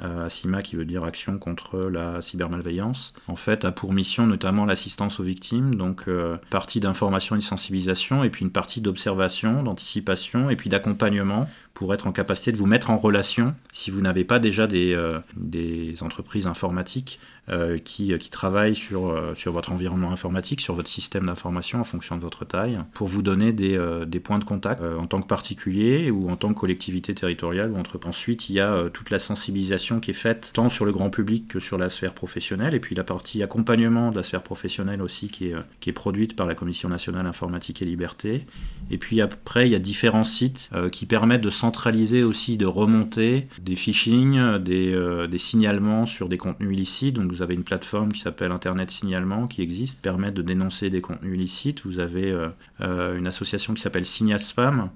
euh, ACIMA qui veut dire Action contre la cybermalveillance, en fait a pour mission notamment l'assistance aux victimes, donc euh, partie d'information et de sensibilisation, et puis une partie d'observation, d'anticipation, et puis d'accompagnement pour être en capacité de vous mettre en relation, si vous n'avez pas déjà des, euh, des entreprises informatiques euh, qui, qui, travaillent sur, euh, sur votre environnement informatique, sur votre système d'information en fonction de votre taille, pour vous donner des, des points de contact en tant que particulier ou en tant que collectivité territoriale ou entreprise. Ensuite, il y a toute la sensibilisation qui est faite tant sur le grand public que sur la sphère professionnelle, et puis la partie accompagnement de la sphère professionnelle aussi qui est, qui est produite par la Commission nationale informatique et liberté. Et puis après, il y a différents sites qui permettent de centraliser aussi, de remonter des phishing, des, euh, des, signalements sur des contenus illicites. Donc vous avez une plateforme qui s'appelle Internet Signalement qui existe, permet de dénoncer des contenus illicites. Vous avez euh, euh, une association qui s'appelle Signaspam,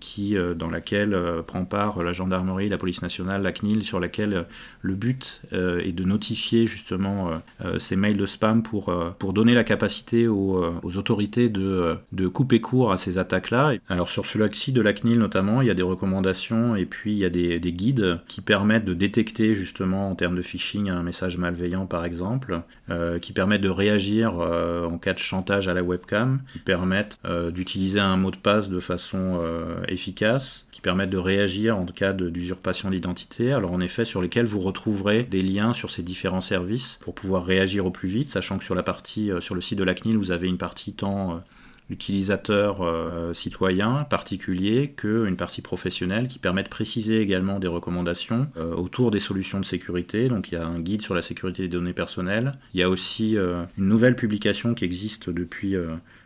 qui, dans laquelle prend part la gendarmerie, la police nationale, la CNIL, sur laquelle le but est de notifier justement ces mails de spam pour, pour donner la capacité aux, autorités de, de couper court à ces attaques-là. Alors sur celui-ci de la CNIL notamment, il y a des recommandations et puis il y a des, guides qui permettent de détecter justement en termes de phishing un message malveillant par exemple, euh, qui permettent de réagir euh, en cas de chantage à la webcam, qui permettent euh, d'utiliser un mot de passe de façon efficace, qui permettent de réagir en cas d'usurpation d'identité, alors en effet sur lesquels vous retrouverez des liens sur ces différents services pour pouvoir réagir au plus vite, sachant que sur la partie, sur le site de la CNIL, vous avez une partie temps utilisateur euh, citoyen particulier qu'une partie professionnelle qui permet de préciser également des recommandations euh, autour des solutions de sécurité. Donc il y a un guide sur la sécurité des données personnelles. Il y a aussi euh, une nouvelle publication qui existe depuis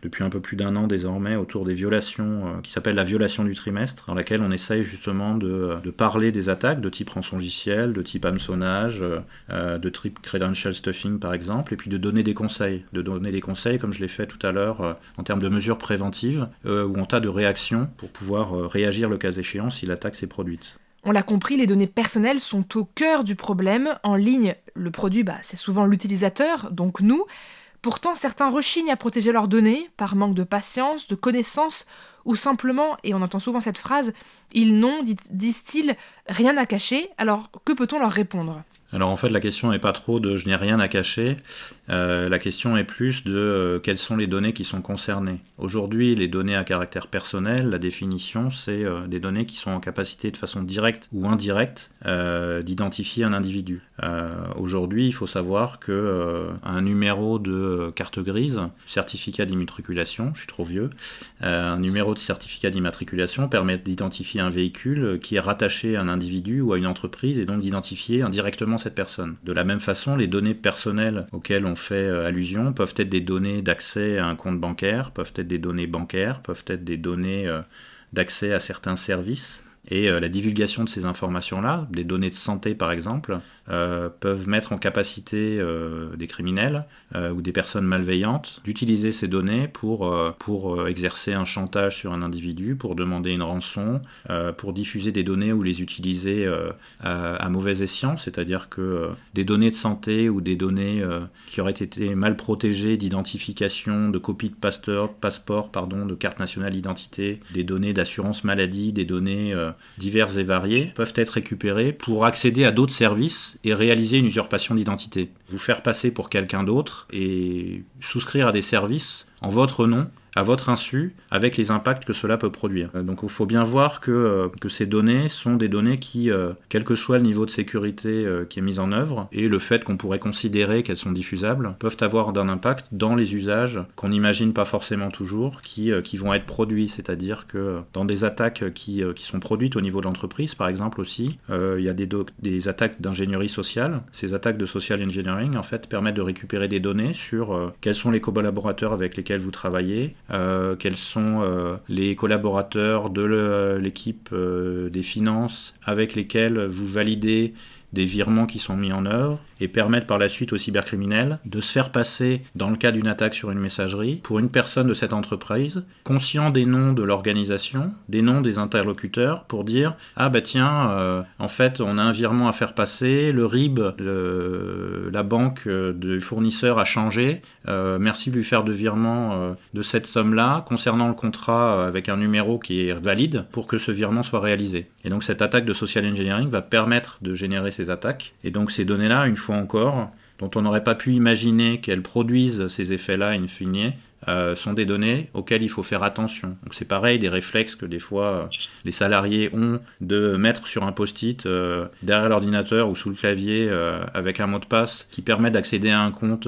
depuis un peu plus d'un an désormais autour des violations, euh, qui s'appelle la violation du trimestre, dans laquelle on essaye justement de, parler des attaques de type rançongiciel, de type hameçonnage, euh, de type credential stuffing par exemple, et puis de donner des conseils, de donner des conseils comme je l'ai fait tout à l'heure euh, en termes de mesures préventives ou en tas de réactions pour pouvoir réagir le cas échéant si l'attaque s'est produite. On l'a compris, les données personnelles sont au cœur du problème. En ligne, le produit, bah, c'est souvent l'utilisateur, donc nous. Pourtant, certains rechignent à protéger leurs données par manque de patience, de connaissances ou simplement, et on entend souvent cette phrase, ils n'ont, disent-ils, rien à cacher, alors que peut-on leur répondre? Alors en fait, la question n'est pas trop de je n'ai rien à cacher, euh, la question est plus de euh, quelles sont les données qui sont concernées. Aujourd'hui, les données à caractère personnel, la définition, c'est euh, des données qui sont en capacité de façon directe ou indirecte d'identifier un individu. Aujourd'hui, il faut savoir que un numéro de carte grise, certificat d'immatriculation, je suis trop vieux, un numéro de certificat d'immatriculation permet d'identifier un véhicule qui est rattaché à un individu ou à une entreprise et donc d'identifier indirectement cette De la même façon, les données personnelles auxquelles on fait euh, allusion peuvent être des données d'accès à un compte bancaire, peuvent être des données bancaires, peuvent être des données euh, d'accès à certains services. Et euh, la divulgation de ces informations-là, des données de santé par exemple, euh, peuvent mettre en capacité euh, des criminels euh, ou des personnes malveillantes d'utiliser ces données pour, pour exercer un chantage sur un individu, pour demander une rançon, pour diffuser des données ou les utiliser à, à, mauvais escient, c'est-à-dire que des données de santé ou des données qui auraient été mal protégées d'identification, de copie de passeport, pardon, de carte nationale d'identité, des données d'assurance maladie, des données diverses et variées, peuvent être récupérées pour accéder à d'autres services et réaliser une usurpation d'identité. Vous faire passer pour quelqu'un d'autre et souscrire à des services en votre nom à votre insu avec les impacts que cela peut produire. Euh, donc il faut bien voir que, euh, que ces données sont des données qui, euh, quel que soit le niveau de sécurité qui est mis en œuvre, et le fait qu'on pourrait considérer qu'elles sont diffusables, peuvent avoir d'un impact dans les usages qu'on n'imagine pas forcément toujours, qui, qui vont être produits. C'est-à-dire que dans des attaques qui, qui sont produites au niveau de l'entreprise, par exemple aussi, il y a des, des attaques d'ingénierie sociale. Ces attaques de social engineering, en fait, permettent de récupérer des données sur quels sont les collaborateurs avec lesquels vous travaillez, quels sont euh, les collaborateurs de l'équipe euh, des finances avec lesquels vous validez des virements qui sont mis en œuvre et permettre par la suite aux cybercriminels de se faire passer, dans le cas d'une attaque sur une messagerie, pour une personne de cette entreprise, conscient des noms de l'organisation, des noms des interlocuteurs, pour dire Ah bah tiens, euh, en fait, on a un virement à faire passer, le RIB, la banque euh, du fournisseur a changé, euh, merci de lui faire de virement de cette somme-là, concernant le contrat avec un numéro qui est valide, pour que ce virement soit réalisé. Et donc cette attaque de social engineering va permettre de générer attaques. Et donc ces données-là, une fois encore, dont on n'aurait pas pu imaginer qu'elles produisent ces effets-là in fine, euh, sont des données auxquelles il faut faire attention. Donc c'est pareil, des réflexes que des fois euh, les salariés ont de mettre sur un post-it euh, derrière l'ordinateur ou sous le clavier avec un mot de passe qui permet d'accéder à un compte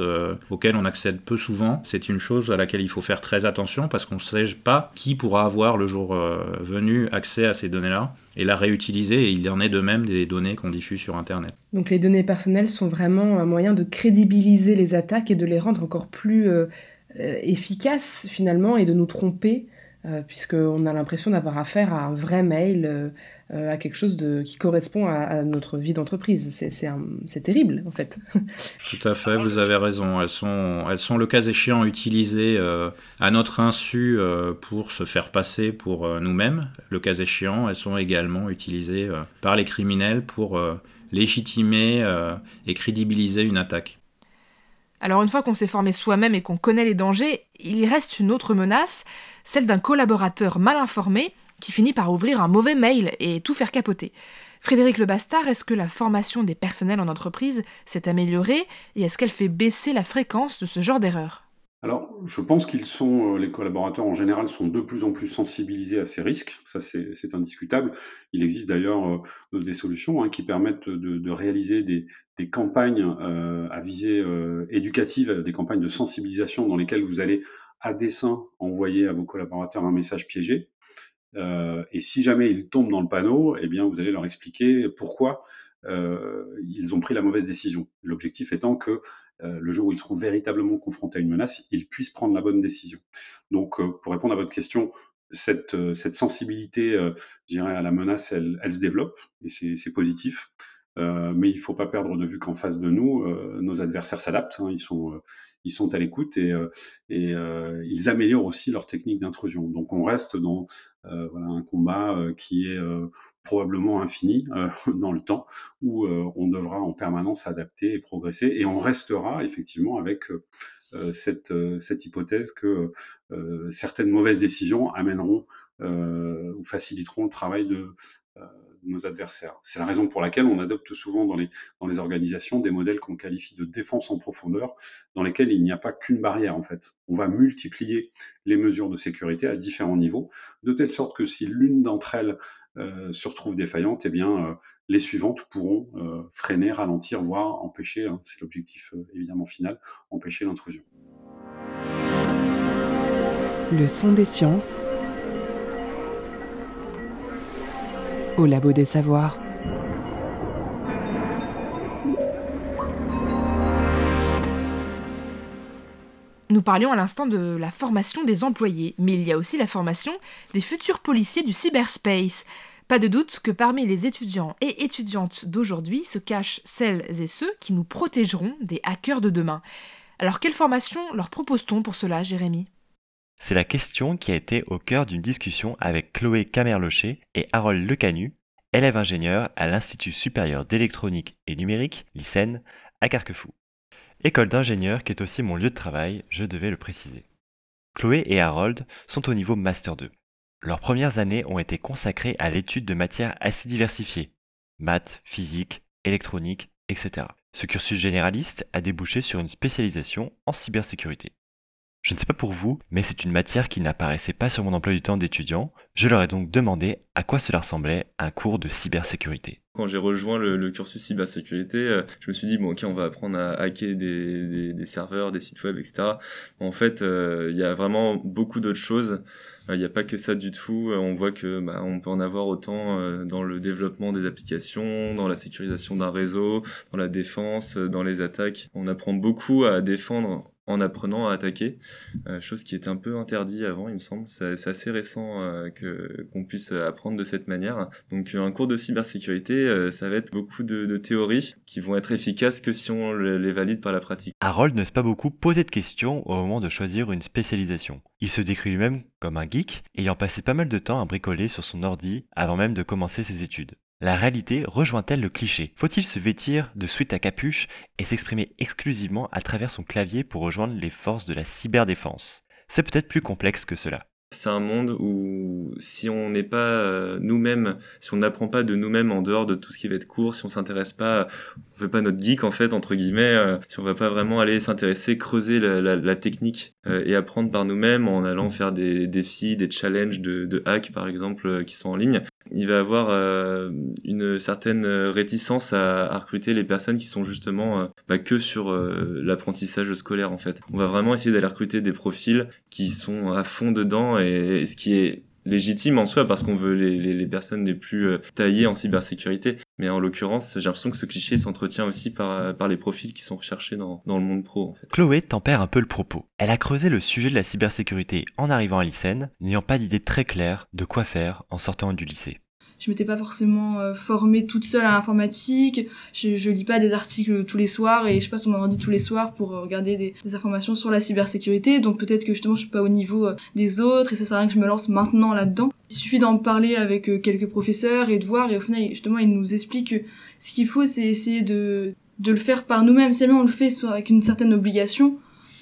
auquel on accède peu souvent. C'est une chose à laquelle il faut faire très attention parce qu'on ne sait pas qui pourra avoir le jour venu accès à ces données-là et la réutiliser, et il y en est de même des données qu'on diffuse sur Internet. Donc les données personnelles sont vraiment un moyen de crédibiliser les attaques et de les rendre encore plus euh, efficace finalement et de nous tromper, euh, puisqu'on a l'impression d'avoir affaire à un vrai mail, euh, à quelque chose de, qui correspond à, notre vie d'entreprise. C'est terrible en fait. Tout à fait, vous avez raison. Elles sont, elles sont le cas échéant utilisées à notre insu pour se faire passer pour nous-mêmes. Le cas échéant, elles sont également utilisées par les criminels pour légitimer et crédibiliser une attaque. Alors une fois qu'on s'est formé soi-même et qu'on connaît les dangers, il reste une autre menace, celle d'un collaborateur mal informé qui finit par ouvrir un mauvais mail et tout faire capoter. Frédéric Lebastard, est-ce que la formation des personnels en entreprise s'est améliorée et est-ce qu'elle fait baisser la fréquence de ce genre d'erreur alors, je pense qu'ils sont, euh, les collaborateurs en général sont de plus en plus sensibilisés à ces risques. Ça, c'est indiscutable. Il existe d'ailleurs euh, des solutions hein, qui permettent de, réaliser des, campagnes euh, à visée éducative, des campagnes de sensibilisation dans lesquelles vous allez à dessein envoyer à vos collaborateurs un message piégé. Et si jamais ils tombent dans le panneau, eh bien, vous allez leur expliquer pourquoi ils ont pris la mauvaise décision. L'objectif étant que euh, le jour où ils seront véritablement confrontés à une menace, ils puissent prendre la bonne décision. Donc, euh, pour répondre à votre question, cette, euh, cette sensibilité, je dirais, à la menace, elle, elle se développe et c'est positif. mais il ne faut pas perdre de vue qu'en face de nous, nos adversaires s'adaptent. Hein, ils sont ils sont à l'écoute et, et ils améliorent aussi leur technique d'intrusion. Donc on reste dans voilà, un combat qui est probablement infini dans le temps, où on devra en permanence adapter et progresser, et on restera effectivement avec cette, cette hypothèse que certaines mauvaises décisions amèneront ou faciliteront le travail de, nos adversaires. C'est la raison pour laquelle on adopte souvent dans les, dans les organisations des modèles qu'on qualifie de défense en profondeur, dans lesquels il n'y a pas qu'une barrière en fait. On va multiplier les mesures de sécurité à différents niveaux, de telle sorte que si l'une d'entre elles euh, se retrouve défaillante, eh bien euh, les suivantes pourront euh, freiner, ralentir, voire empêcher, hein, c'est l'objectif évidemment final, empêcher l'intrusion. Le son des sciences au Labo des Savoirs. Nous parlions à l'instant de la formation des employés, mais il y a aussi la formation des futurs policiers du cyberspace. Pas de doute que parmi les étudiants et étudiantes d'aujourd'hui se cachent celles et ceux qui nous protégeront des hackers de demain. Alors quelle formation leur propose-t-on pour cela, Jérémy? C'est la question qui a été au cœur d'une discussion avec Chloé Camerlocher et Harold Lecanu, élèves ingénieurs à l'Institut supérieur d'électronique et numérique, l'ICEN, à Carquefou. École d'ingénieur qui est aussi mon lieu de travail, je devais le préciser. Chloé et Harold sont au niveau Master 2. Leurs premières années ont été consacrées à l'étude de matières assez diversifiées, maths, physique, électronique, etc. Ce cursus généraliste a débouché sur une spécialisation en cybersécurité. Je ne sais pas pour vous, mais c'est une matière qui n'apparaissait pas sur mon emploi du temps d'étudiant. Je leur ai donc demandé à quoi cela ressemblait un cours de cybersécurité. Quand j'ai rejoint le, cursus cybersécurité, euh, je me suis dit, bon ok, on va apprendre à hacker des, serveurs, des sites web, etc. En fait, euh, il y a vraiment beaucoup d'autres choses. Euh, il n'y a pas que ça du tout. On voit que bah, on peut en avoir autant dans le développement des applications, dans la sécurisation d'un réseau, dans la défense, dans les attaques. On apprend beaucoup à défendre en apprenant à attaquer, euh, chose qui était un peu interdit avant, il me semble. C'est assez récent euh, qu'on puisse apprendre de cette manière. Donc un cours de cybersécurité, euh, ça va être beaucoup de, théories qui vont être efficaces que si on les valide par la pratique. Harold ne s'est pas beaucoup posé de questions au moment de choisir une spécialisation. Il se décrit lui-même comme un geek, ayant passé pas mal de temps à bricoler sur son ordi avant même de commencer ses études. La réalité rejoint-elle le cliché? Faut-il se vêtir de suite à capuche et s'exprimer exclusivement à travers son clavier pour rejoindre les forces de la cyberdéfense? C'est peut-être plus complexe que cela. C'est un monde où si on n'est pas euh, nous-mêmes, si on n'apprend pas de nous-mêmes en dehors de tout ce qui va être court, si on s'intéresse pas, on fait pas notre geek en fait entre guillemets, euh, si on va pas vraiment aller s'intéresser, creuser la, technique euh, et apprendre par nous-mêmes en allant faire des défis, des challenges de, de hack par exemple qui sont en ligne, il va avoir euh, une certaine réticence à, recruter les personnes qui sont justement euh, bah, que sur euh, l'apprentissage scolaire en fait. On va vraiment essayer d'aller recruter des profils qui sont à fond dedans et, ce qui est légitime en soi parce qu'on veut les, personnes les plus taillées en cybersécurité. Mais en l'occurrence, j'ai l'impression que ce cliché s'entretient aussi par, par les profils qui sont recherchés dans, dans le monde pro. En fait. Chloé tempère un peu le propos. Elle a creusé le sujet de la cybersécurité en arrivant à l'ICEN, n'ayant pas d'idée très claire de quoi faire en sortant du lycée je m'étais pas forcément euh, formée toute seule à l'informatique. Je, lis pas des articles tous les soirs et je passe mon ordi tous les soirs pour euh, regarder des, des, informations sur la cybersécurité. Donc peut-être que justement je suis pas au niveau euh, des autres et ça sert à rien que je me lance maintenant là-dedans. Il suffit d'en parler avec quelques professeurs et de voir et au final justement ils nous expliquent que ce qu'il faut c'est essayer de de le faire par nous-mêmes. Si on le fait soit avec une certaine obligation,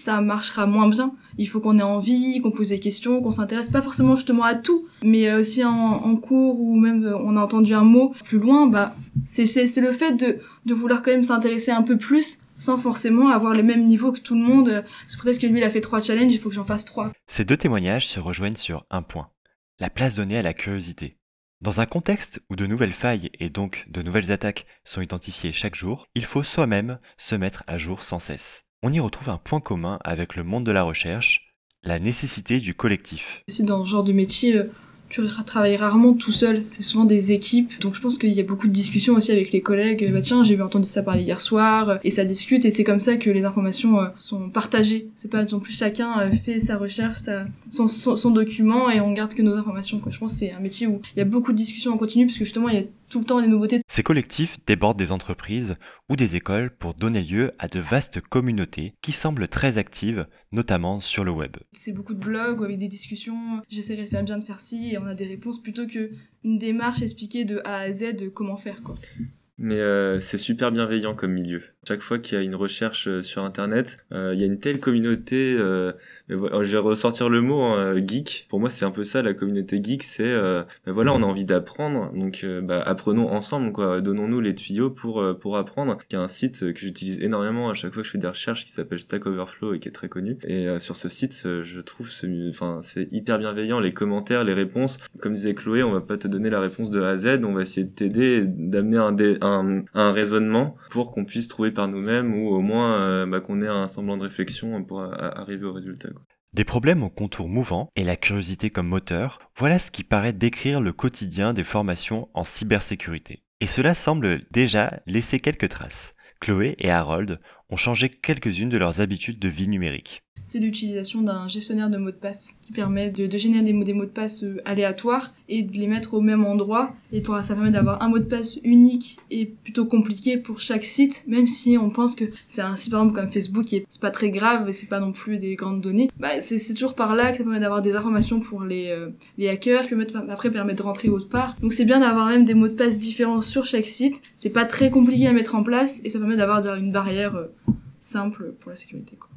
ça marchera moins bien. Il faut qu'on ait envie, qu'on pose des questions, qu'on s'intéresse pas forcément justement à tout, mais euh, si en, cours ou même euh, on a entendu un mot plus loin, bah c'est le fait de de vouloir quand même s'intéresser un peu plus sans forcément avoir les mêmes niveaux que tout le monde. C'est peut-être que lui il a fait trois challenges, il faut que j'en fasse trois. Ces deux témoignages se rejoignent sur un point la place donnée à la curiosité. Dans un contexte où de nouvelles failles et donc de nouvelles attaques sont identifiées chaque jour, il faut soi-même se mettre à jour sans cesse on y retrouve un point commun avec le monde de la recherche, la nécessité du collectif. Si dans ce genre de métier, euh, tu travailles rarement tout seul, c'est souvent des équipes. Donc je pense qu'il y a beaucoup de discussions aussi avec les collègues. Bah tiens, j'ai entendu ça parler hier soir, et ça discute, et c'est comme ça que les informations euh, sont partagées. C'est pas non plus chacun euh, fait sa recherche, son, document, et on garde que nos informations. Je pense que c'est un métier où il y a beaucoup de discussions en continu, parce que justement il y a tout le temps des nouveautés. Ces collectifs débordent des entreprises ou des écoles pour donner lieu à de vastes communautés qui semblent très actives, notamment sur le web. C'est beaucoup de blogs avec des discussions, j'essaierai de faire bien de faire ci, et on a des réponses plutôt que une démarche expliquée de A à Z de comment faire quoi. Mais euh, c'est super bienveillant comme milieu. Chaque fois qu'il y a une recherche euh, sur Internet, euh, il y a une telle communauté. Euh, je vais ressortir le mot hein, geek. Pour moi, c'est un peu ça la communauté geek. C'est ben voilà, on a envie d'apprendre, donc bah, apprenons ensemble. Quoi, donnons-nous les tuyaux pour pour apprendre. Il y a un site que j'utilise énormément à chaque fois que je fais des recherches qui s'appelle Stack Overflow et qui est très connu. Et sur ce site, je trouve, enfin, c'est hyper bienveillant. Les commentaires, les réponses. Comme disait Chloé, on va pas te donner la réponse de A à Z. On va essayer de t'aider, d'amener un, un, un raisonnement pour qu'on puisse trouver nous-mêmes ou au moins euh, bah, qu'on ait un semblant de réflexion pour arriver au résultat. Des problèmes aux contours mouvants et la curiosité comme moteur, voilà ce qui paraît décrire le quotidien des formations en cybersécurité. Et cela semble déjà laisser quelques traces. Chloé et Harold ont changé quelques-unes de leurs habitudes de vie numérique c'est l'utilisation d'un gestionnaire de mots de passe qui permet de, générer des mots, de passe euh, aléatoires et de les mettre au même endroit. Et pour, ça permet d'avoir un mot de passe unique et plutôt compliqué pour chaque site, même si on pense que c'est un site par exemple comme Facebook qui est pas très grave et c'est pas non plus des grandes données. Bah, c'est toujours par là que ça permet d'avoir des informations pour les, euh, les hackers qui après permettre de rentrer autre part. Donc c'est bien d'avoir même des mots de passe différents sur chaque site. C'est pas très compliqué à mettre en place et ça permet d'avoir une barrière euh, simple pour la sécurité. Quoi.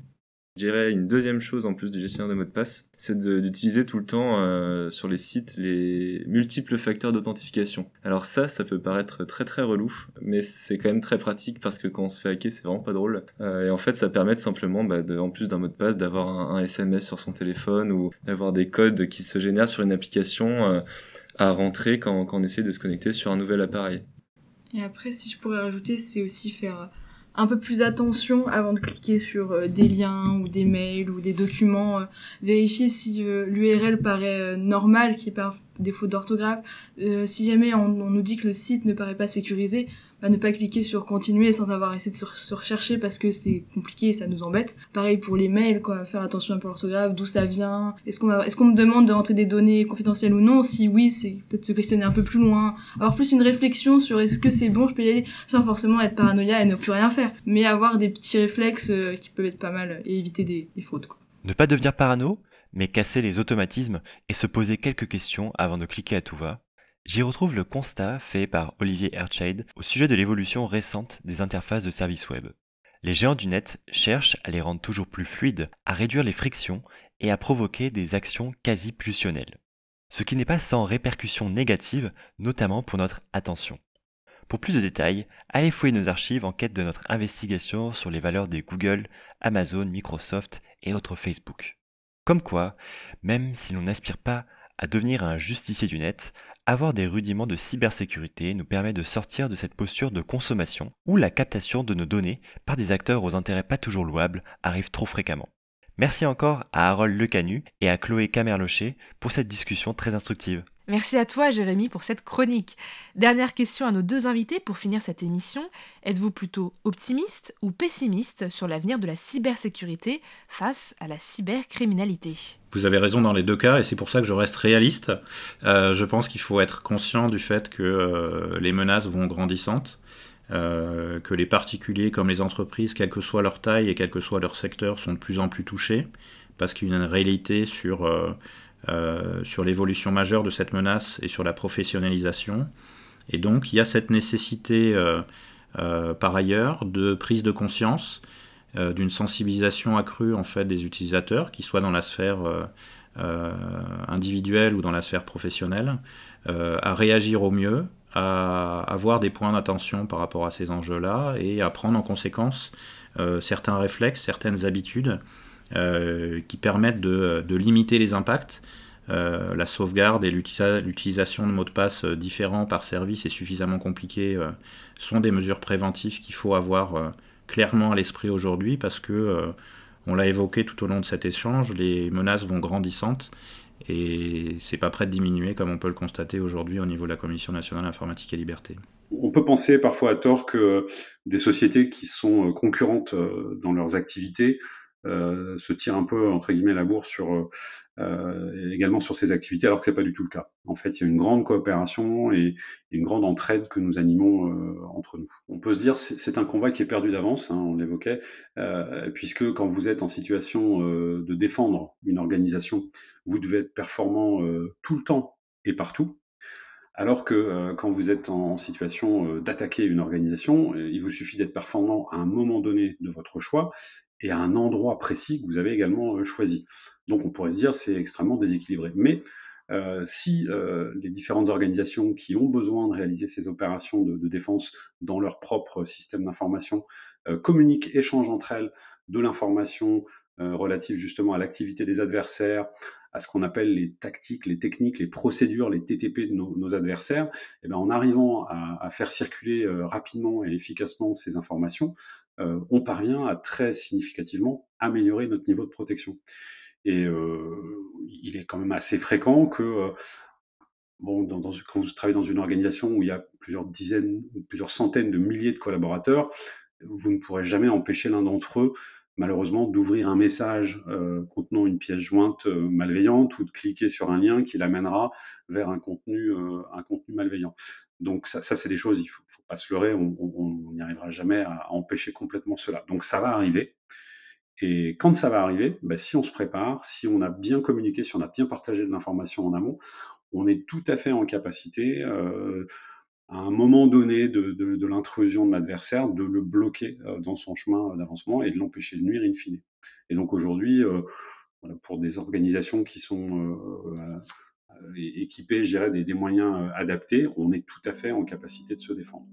Je dirais une deuxième chose en plus du gestionnaire de mots de passe, c'est d'utiliser tout le temps euh, sur les sites les multiples facteurs d'authentification. Alors ça, ça peut paraître très très relou, mais c'est quand même très pratique parce que quand on se fait hacker, c'est vraiment pas drôle. Euh, et en fait, ça permet simplement, bah, de, en plus d'un mot de passe, d'avoir un, SMS sur son téléphone ou d'avoir des codes qui se génèrent sur une application euh, à rentrer quand, quand on essaie de se connecter sur un nouvel appareil. Et après, si je pourrais rajouter, c'est aussi faire un peu plus attention avant de cliquer sur euh, des liens ou des mails ou des documents. Euh, vérifier si euh, l'URL paraît normal, qui par défaut d'orthographe. si jamais on, nous dit que le site ne paraît pas sécurisé, bah, ne pas cliquer sur continuer sans avoir essayé de se, rechercher parce que c'est compliqué et ça nous embête. Pareil pour les mails, quoi, faire attention un peu à l'orthographe, d'où ça vient, est-ce qu'on me demande de rentrer des données confidentielles ou non Si oui, c'est peut-être se questionner un peu plus loin, avoir plus une réflexion sur est-ce que c'est bon, je peux y aller sans forcément être paranoïa et ne plus rien faire, mais avoir des petits réflexes euh, qui peuvent être pas mal et éviter des, des fraudes. Quoi. Ne pas devenir parano, mais casser les automatismes et se poser quelques questions avant de cliquer à tout va, J'y retrouve le constat fait par Olivier Ertscheid au sujet de l'évolution récente des interfaces de services web. Les géants du net cherchent à les rendre toujours plus fluides, à réduire les frictions et à provoquer des actions quasi pulsionnelles. Ce qui n'est pas sans répercussions négatives, notamment pour notre attention. Pour plus de détails, allez fouiller nos archives en quête de notre investigation sur les valeurs des Google, Amazon, Microsoft et autres Facebook. Comme quoi, même si l'on n'aspire pas à devenir un justicier du net, avoir des rudiments de cybersécurité nous permet de sortir de cette posture de consommation où la captation de nos données par des acteurs aux intérêts pas toujours louables arrive trop fréquemment. Merci encore à Harold Lecanu et à Chloé Camerlocher pour cette discussion très instructive. Merci à toi, Jérémy, pour cette chronique. Dernière question à nos deux invités pour finir cette émission. Êtes-vous plutôt optimiste ou pessimiste sur l'avenir de la cybersécurité face à la cybercriminalité? Vous avez raison dans les deux cas et c'est pour ça que je reste réaliste. Euh, je pense qu'il faut être conscient du fait que euh, les menaces vont grandissantes. Euh, que les particuliers comme les entreprises, quelle que soit leur taille et quel que soit leur secteur, sont de plus en plus touchés, parce qu'il y a une réalité sur euh, sur l'évolution majeure de cette menace et sur la professionnalisation. Et donc il y a cette nécessité euh, euh, par ailleurs de prise de conscience, d'une sensibilisation accrue en fait des utilisateurs, qui soient dans la sphère individuelle ou dans la sphère professionnelle, à réagir au mieux, à avoir des points d'attention par rapport à ces enjeux-là et à prendre en conséquence certains réflexes, certaines habitudes qui permettent de, limiter les impacts. Euh, la sauvegarde et l'utilisation de mots de passe euh, différents par service et suffisamment compliqués sont des mesures préventives qu'il faut avoir clairement à l'esprit aujourd'hui parce que, on l'a évoqué tout au long de cet échange, les menaces vont grandissantes et c'est pas prêt de diminuer comme on peut le constater aujourd'hui au niveau de la Commission nationale informatique et liberté. On peut penser parfois à tort que des sociétés qui sont concurrentes dans leurs activités euh, se tire un peu entre guillemets la bourre sur euh, euh, également sur ces activités, alors que c'est pas du tout le cas. En fait, il y a une grande coopération et une grande entraide que nous animons entre nous. On peut se dire c'est un combat qui est perdu d'avance, hein, on l'évoquait, puisque quand vous êtes en situation de défendre une organisation, vous devez être performant tout le temps et partout. Alors que quand vous êtes en, situation d'attaquer une organisation, il vous suffit d'être performant à un moment donné de votre choix et à un endroit précis que vous avez également choisi. Donc on pourrait se dire c'est extrêmement déséquilibré. Mais euh, si euh, les différentes organisations qui ont besoin de réaliser ces opérations de, défense dans leur propre système d'information euh, communiquent, échangent entre elles de l'information relative justement à l'activité des adversaires, à ce qu'on appelle les tactiques, les techniques, les procédures, les TTP de nos, adversaires, et eh bien en arrivant à, à faire circuler rapidement et efficacement ces informations, on parvient à très significativement améliorer notre niveau de protection. Et il est quand même assez fréquent que, bon, dans, dans, quand vous travaillez dans une organisation où il y a plusieurs dizaines, plusieurs centaines de milliers de collaborateurs, vous ne pourrez jamais empêcher l'un d'entre eux, malheureusement, d'ouvrir un message contenant une pièce jointe malveillante ou de cliquer sur un lien qui l'amènera vers un contenu, un contenu malveillant. Donc ça, c'est des choses, il faut, faut pas se leurrer, on n'y arrivera jamais à empêcher complètement cela. Donc ça va arriver. Et quand ça va arriver, bah, si on se prépare, si on a bien communiqué, si on a bien partagé de l'information en amont, on est tout à fait en capacité, euh, à un moment donné de, de, de l'intrusion de l'adversaire, de le bloquer euh, dans son chemin d'avancement et de l'empêcher de nuire in fine. Et donc aujourd'hui, euh, pour des organisations qui sont euh, équipées, je des moyens adaptés, on est tout à fait en capacité de se défendre.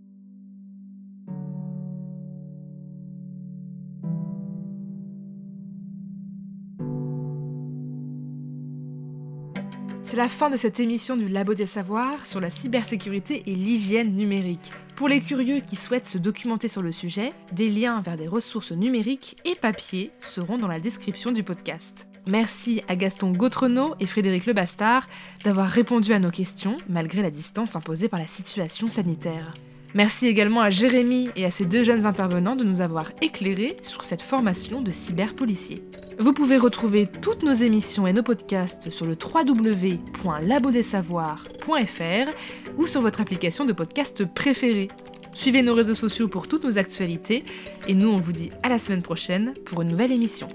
La fin de cette émission du Labo des Savoirs sur la cybersécurité et l'hygiène numérique. Pour les curieux qui souhaitent se documenter sur le sujet, des liens vers des ressources numériques et papier seront dans la description du podcast. Merci à Gaston Gautrenaud et Frédéric Lebastard d'avoir répondu à nos questions malgré la distance imposée par la situation sanitaire. Merci également à Jérémy et à ses deux jeunes intervenants de nous avoir éclairés sur cette formation de cyberpolicier. Vous pouvez retrouver toutes nos émissions et nos podcasts sur le www.labodesavoirs.fr ou sur votre application de podcast préférée. Suivez nos réseaux sociaux pour toutes nos actualités et nous on vous dit à la semaine prochaine pour une nouvelle émission.